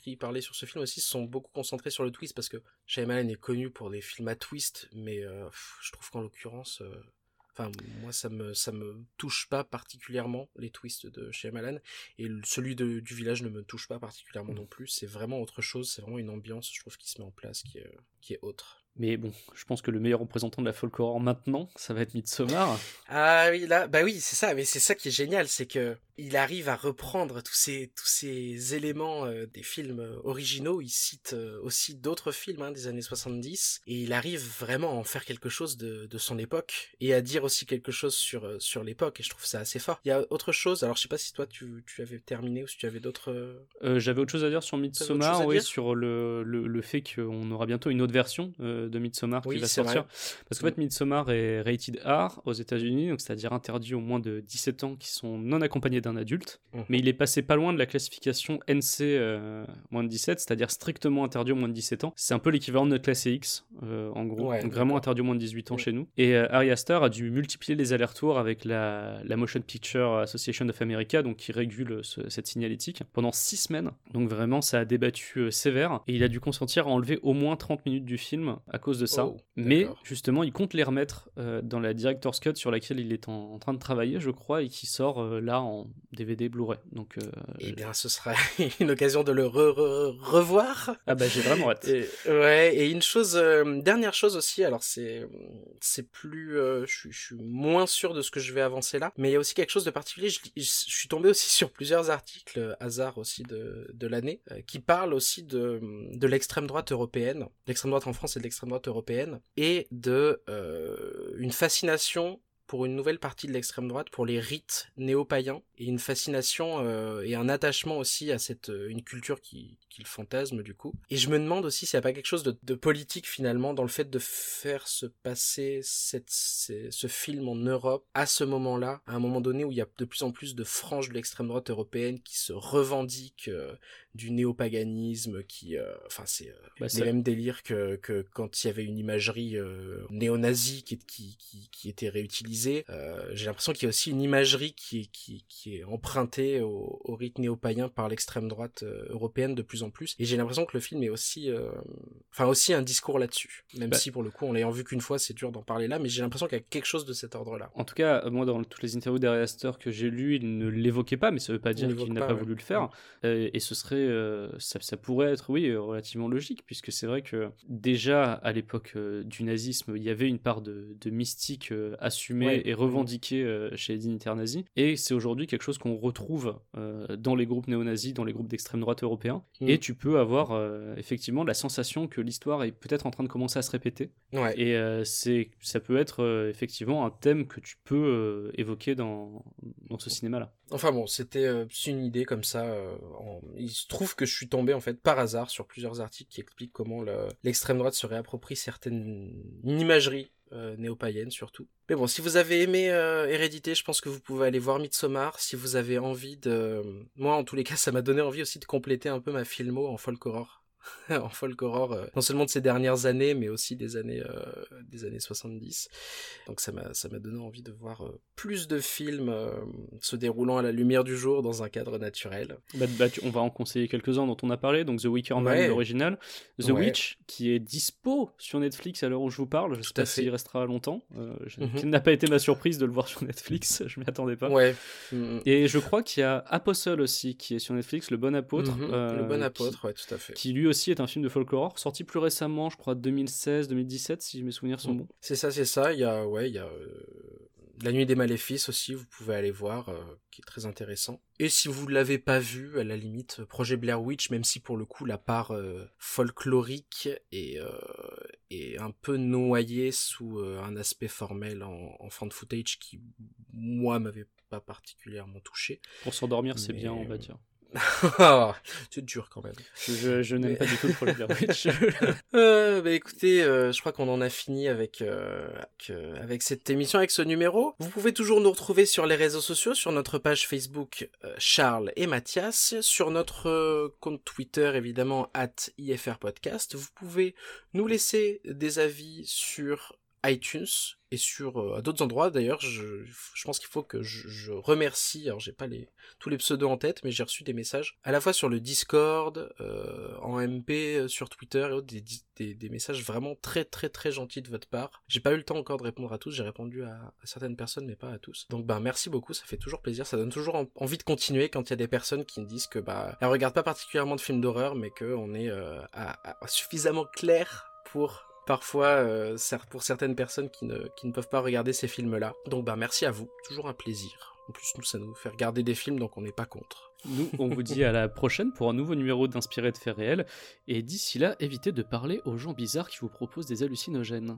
qui parlaient sur ce film aussi se sont beaucoup concentrés sur le twist parce que Shyamalan est connu pour des films à twist, mais euh, je trouve qu'en l'occurrence, euh, enfin moi ça me ça me touche pas particulièrement les twists de Shyamalan et celui de, du village ne me touche pas particulièrement non plus. C'est vraiment autre chose, c'est vraiment une ambiance, je trouve, qui se met en place, qui est, qui est autre. Mais bon, je pense que le meilleur représentant de la folk horror maintenant, ça va être Midsommar. [laughs] Ah oui, là, bah oui, c'est ça, mais c'est ça qui est génial, c'est que il arrive à reprendre tous ces tous ces éléments euh, des films originaux, il cite euh, aussi d'autres films hein, des années 70 et il arrive vraiment à en faire quelque chose de, de son époque et à dire aussi quelque chose sur euh, sur l'époque et je trouve ça assez fort. Il y a autre chose, alors je sais pas si toi tu, tu avais terminé ou si tu avais d'autres euh, j'avais autre chose à dire sur Midsommar, oui, sur le, le, le fait qu'on aura bientôt une autre version de Midsommar oui, qui va sortir. Vrai. Parce qu'en fait, Midsommar est rated R aux États-Unis, donc c'est-à-dire interdit aux moins de 17 ans qui sont non accompagnés d'un adulte. Mmh. Mais il est passé pas loin de la classification NC euh, moins de 17, c'est-à-dire strictement interdit aux moins de 17 ans. C'est un peu l'équivalent de notre classe X, euh, en gros. Ouais, donc vraiment interdit aux moins de 18 ans ouais. chez nous. Et euh, Ari Aster a dû multiplier les allers-retours avec la, la, Motion Picture Association of America, donc qui régule ce, cette signalétique, pendant 6 semaines. Donc vraiment, ça a débattu euh, sévère. Et il a dû consentir à enlever au moins 30 minutes du film à cause de ça. Oh. Mais justement, il compte les remettre euh, dans la Director's Cut sur laquelle il est en, en train de travailler, je crois, et qui sort euh, là en DVD Blu-ray. Donc, euh, eh bien, ce sera [laughs] une occasion de le re -re revoir. Ah bah j'ai vraiment hâte. Et, ouais, et une chose, euh, dernière chose aussi, alors c'est c'est plus, je, suis moins sûr de ce que je vais avancer là, mais il y a aussi quelque chose de particulier. Je, je, je suis tombé aussi [laughs] sur plusieurs articles hasard aussi de de l'année qui parlent aussi de de l'extrême droite européenne, l'extrême droite en France et de l'extrême droite européenne, et de euh, une fascination pour une nouvelle partie de l'extrême droite, pour les rites néo-païens, et une fascination euh, et un attachement aussi à cette euh, une culture qui, qui le fantasme du coup. Et je me demande aussi s'il n'y a pas quelque chose de, politique finalement dans le fait de faire se passer cette, ce film en Europe à ce moment-là, à un moment donné où il y a de plus en plus de franges de l'extrême droite européenne qui se revendiquent du néopaganisme, qui, euh, enfin c'est bah, les mêmes délires que, que quand il y avait une imagerie néo-nazie qui, qui, qui, qui était réutilisée. Euh, j'ai l'impression qu'il y a aussi une imagerie qui, qui, qui est empruntée au, au rite néo-païen par l'extrême droite euh, européenne de plus en plus. Et j'ai l'impression que le film est aussi, euh, enfin aussi un discours là-dessus. Même Bah. si pour le coup, on l'ayant vu qu'une fois, c'est dur d'en parler là, mais j'ai l'impression qu'il y a quelque chose de cet ordre-là. En tout cas, moi, dans toutes les interviews d'Ari Aster que j'ai lues, il ne l'évoquait pas, mais ça veut pas dire qu'il n'a pas, pas, ouais. voulu le faire. Euh, et ce serait, euh, ça, ça pourrait être, oui, relativement logique, puisque c'est vrai que déjà à l'époque euh, du nazisme, il y avait une part de, de mystique euh, assumée Ouais. et revendiquée euh, chez les dignitaires nazis. Et c'est aujourd'hui quelque chose qu'on retrouve dans les groupes néo-nazis, dans les groupes d'extrême droite européens. Mm. Et tu peux avoir effectivement la sensation que l'histoire est peut-être en train de commencer à se répéter. Ouais. Et c'est, ça peut être effectivement un thème que tu peux évoquer dans, dans ce cinéma-là. Enfin bon, c'était une idée comme ça. en- trouve que je suis tombé en fait par hasard sur plusieurs articles qui expliquent comment le- l'extrême droite se réapproprie certaines une imagerie euh, néo-païenne surtout. Mais bon, si vous avez aimé euh, Hérédité, je pense que vous pouvez aller voir Midsommar. Si vous avez envie de... Moi, en tous les cas, ça m'a donné envie aussi de compléter un peu ma filmo en folk horror. [laughs] en folk horror, euh, non seulement de ces dernières années, mais aussi des années, euh, des années 70. Donc ça m'a, ça m'a donné envie de voir euh, plus de films se déroulant à la lumière du jour dans un cadre naturel. Bah, bah, tu- on va en conseiller quelques-uns dont on a parlé, donc The Wicker Man, Ouais. l'original, The Ouais. Witch, qui est dispo sur Netflix à l'heure où je vous parle, je sais Tout à pas s'il restera longtemps, je- Mhm. [laughs] n'a pas été ma surprise de le voir sur Netflix, [laughs] je m'y attendais pas. Ouais. Et je crois qu'il y a Apostle aussi, qui est sur Netflix, Le Bon Apôtre. Mhm. le bon qui- apôtre, ouais, tout à fait. Qui, lui aussi est un film de folk horror, sorti plus récemment, je crois 2016-2017, si mes souvenirs sont Mm. bons. C'est ça, c'est ça. Il y a, ouais, il y a euh, La Nuit des Maléfices aussi, vous pouvez aller voir, euh, qui est très intéressant. Et si vous ne l'avez pas vu, à la limite, euh, Projet Blair Witch, même si pour le coup la part euh, folklorique est, est un peu noyée sous un aspect formel en, en fan footage qui, moi, m'avait pas particulièrement touché. Pour s'endormir, c'est bien, on va dire. [laughs] c'est dur quand même. Je, je n'aime Mais- pas du tout le Witch. [laughs] Euh, bah écoutez, euh, je crois qu'on en a fini avec, euh, avec, euh, avec cette émission, avec ce numéro. Vous pouvez toujours nous retrouver sur les réseaux sociaux, sur notre page Facebook euh, Charles et Mathias, sur notre euh, compte Twitter évidemment at IFR Podcast. Vous pouvez nous laisser des avis sur iTunes et sur euh, d'autres endroits. D'ailleurs je, je pense qu'il faut que je, remercie alors j'ai pas les tous les pseudos en tête mais j'ai reçu des messages à la fois sur le Discord euh, en MP euh, sur Twitter et autres des, des, messages vraiment très très très gentils de votre part. J'ai pas eu le temps encore de répondre à tous j'ai répondu à, certaines personnes mais pas à tous. Donc ben merci beaucoup ça fait toujours plaisir ça donne toujours en- envie de continuer quand il y a des personnes qui me disent que bah elles regardent pas particulièrement de films d'horreur mais que on est suffisamment clair pour parfois euh, pour certaines personnes qui ne, qui ne peuvent pas regarder ces films-là. Donc bah merci à vous, toujours un plaisir. En plus nous ça nous fait regarder des films donc on n'est pas contre. Nous, on vous dit à la prochaine pour un nouveau numéro d'Inspiré de faits réels. Et d'ici là, évitez de parler aux gens bizarres qui vous proposent des hallucinogènes.